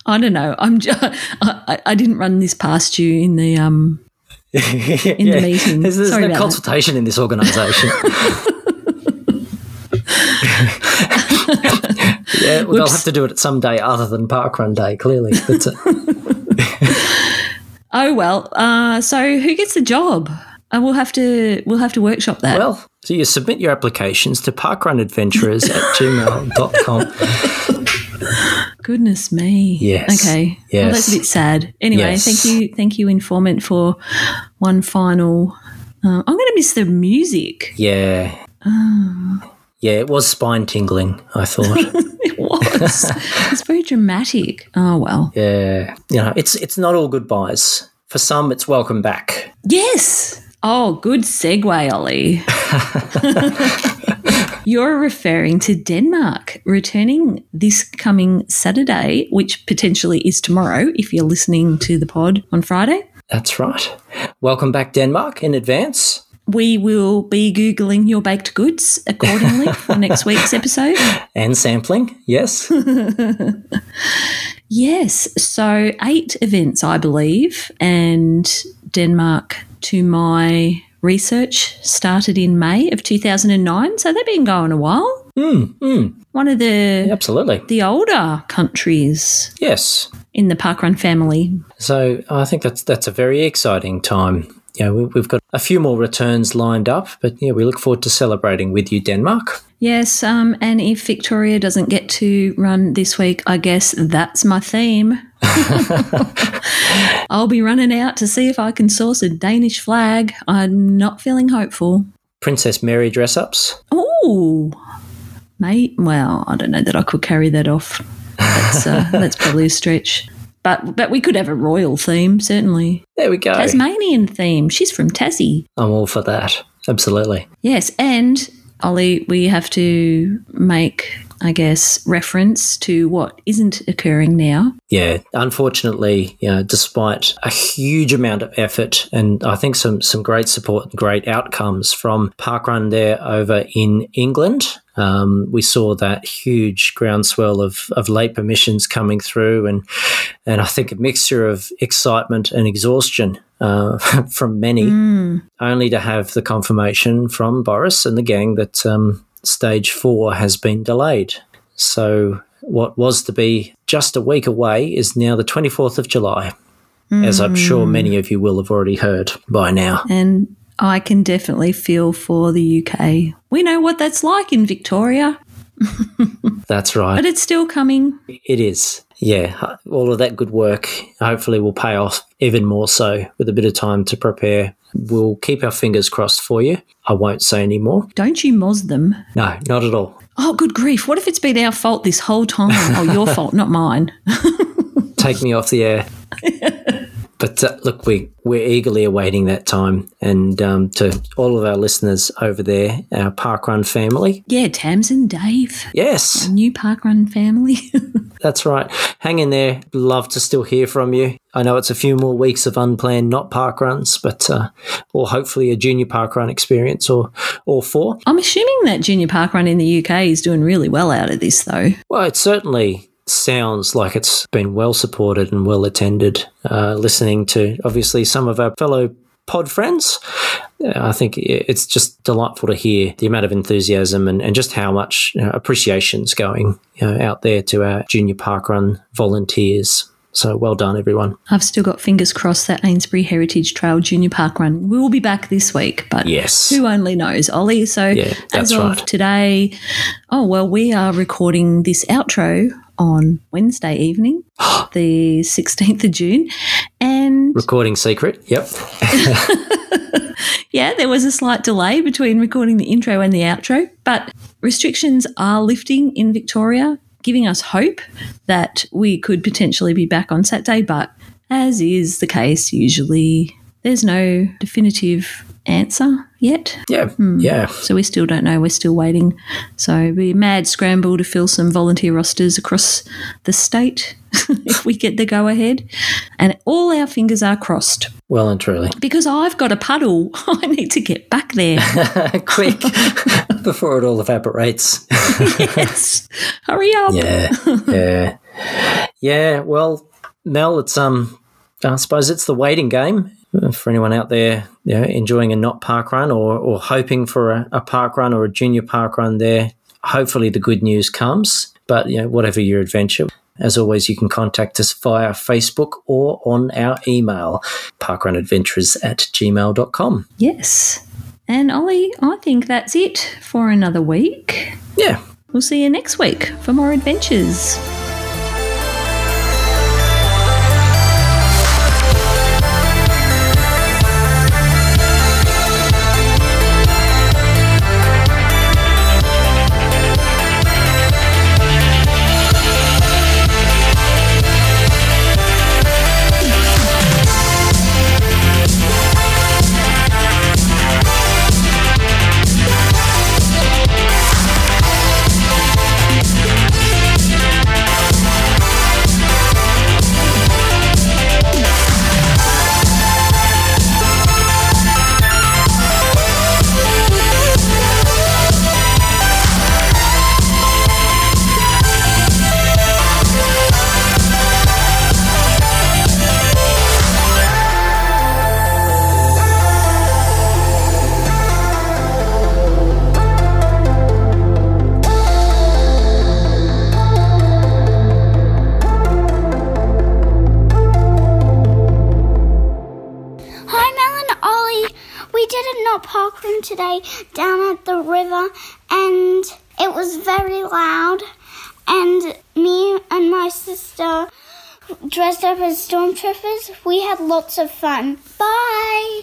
I don't know. I'm just, I, I didn't run this past you in the um in the meeting. There's, there's no about that. consultation in this organisation. yeah, well, they'll have to do it some day other than Parkrun Day, clearly. But, uh, Oh well. Uh, so who gets the job? Uh, we'll have to we'll have to workshop that. well, so you submit your applications to parkrunadventurers at gmail.com. Goodness me. Yes. Okay. Well, that's a bit sad. Anyway, Yes. thank you, thank you, informant, for one final. Uh, I'm going to miss the music. Yeah. Oh, Yeah, it was spine tingling, I thought. it was. it's very dramatic. Oh well. yeah. You know, it's it's not all goodbyes. For some, it's welcome back. Yes. Oh, good segue, Olly. You're referring to Denmark returning this coming Saturday, which potentially is tomorrow if you're listening to the pod on Friday. That's right. Welcome back, Denmark, in advance. We will be Googling your baked goods accordingly for next week's episode. And sampling, yes. Yes, so eight events, I believe, and Denmark, to my research, started in May of 2009. So they've been going a while. Mm, mm, One of the absolutely. the older countries Yes. in the parkrun family. So I think that's that's a very exciting time. Yeah, we, we've got a few more returns lined up, but yeah, we look forward to celebrating with you, Denmark. Yes, um, and if Victoria doesn't get to run this week, I guess that's my theme. I'll be running out to see if I can source a Danish flag. I'm not feeling hopeful. Princess Mary dress ups. Oh, mate. Well, I don't know that I could carry that off. That's uh, that's probably a stretch. But but we could have a royal theme, certainly. There we go. Tasmanian theme. She's from Tassie. I'm all for that. absolutely. Yes, and Olly, we have to make, I guess, reference to what isn't occurring now. Yeah, unfortunately, you know, despite a huge amount of effort and I think some some great support and great outcomes from Parkrun there over in England, um, we saw that huge groundswell of, of late permissions coming through, and and I think a mixture of excitement and exhaustion uh, from many, only to have the confirmation from Boris and the gang that um, stage four has been delayed. So what was to be just a week away is now the 24th of July, as I'm sure many of you will have already heard by now. And I can definitely feel for the UK. We know what that's like in Victoria, That's right. but it's still coming. It is. Yeah, all of that good work hopefully will pay off even more so with a bit of time to prepare. We'll keep our fingers crossed for you. I won't say any more. Don't you moz them. No, not at all. Oh, good grief. What if it's been our fault this whole time? Oh, your fault, not mine. Take me off the air. But uh, look, we we're eagerly awaiting that time, and um, to all of our listeners over there, our Parkrun family, Yeah, Tams and Dave. yes, New Parkrun family. That's right. Hang in there. Love to still hear from you. I know it's a few more weeks of unplanned not park runs, but uh, or hopefully a junior park run experience or or four. I'm assuming that Junior Parkrun in the UK is doing really well out of this, though. Well, it certainly sounds like it's been well supported and well attended. Uh, listening to obviously some of our fellow pod friends, uh, I think it's just delightful to hear the amount of enthusiasm and, and just how much you know, appreciation's going you know, out there to our junior parkrun volunteers. So well done, everyone. I've still got fingers crossed that Eynesbury Heritage Trail Junior Parkrun will be back this week, but Yes. who only knows, Olly? So Yeah, as of right. today, oh well, we are recording this outro on Wednesday evening, the 16th of June, and Recording secret. Yep. yeah, there was a slight delay between recording the intro and the outro, but restrictions are lifting in Victoria, giving us hope that we could potentially be back on Saturday. But as is the case, usually there's no definitive answer yet. Yeah. Hmm. Yeah. So we still don't know. We're still waiting. So a mad scramble to fill some volunteer rosters across the state if we get the go ahead. And all our fingers are crossed Well and truly. because I've got a puddle. I need to get back there. Quick before it all evaporates. yes. Hurry up. Yeah, yeah, yeah. Well, Mel, it's um, I suppose it's the waiting game for anyone out there, you know, enjoying a not park run or or hoping for a, a park run or a junior park run. There, hopefully the good news comes. But you know, whatever your adventure. As always, you can contact us via Facebook or on our email, parkrunadventures at gmail.com. Yes. And Olly, I think that's it for another week. Yeah. We'll see you next week for more adventures. As stormtroopers. We had lots of fun. Bye.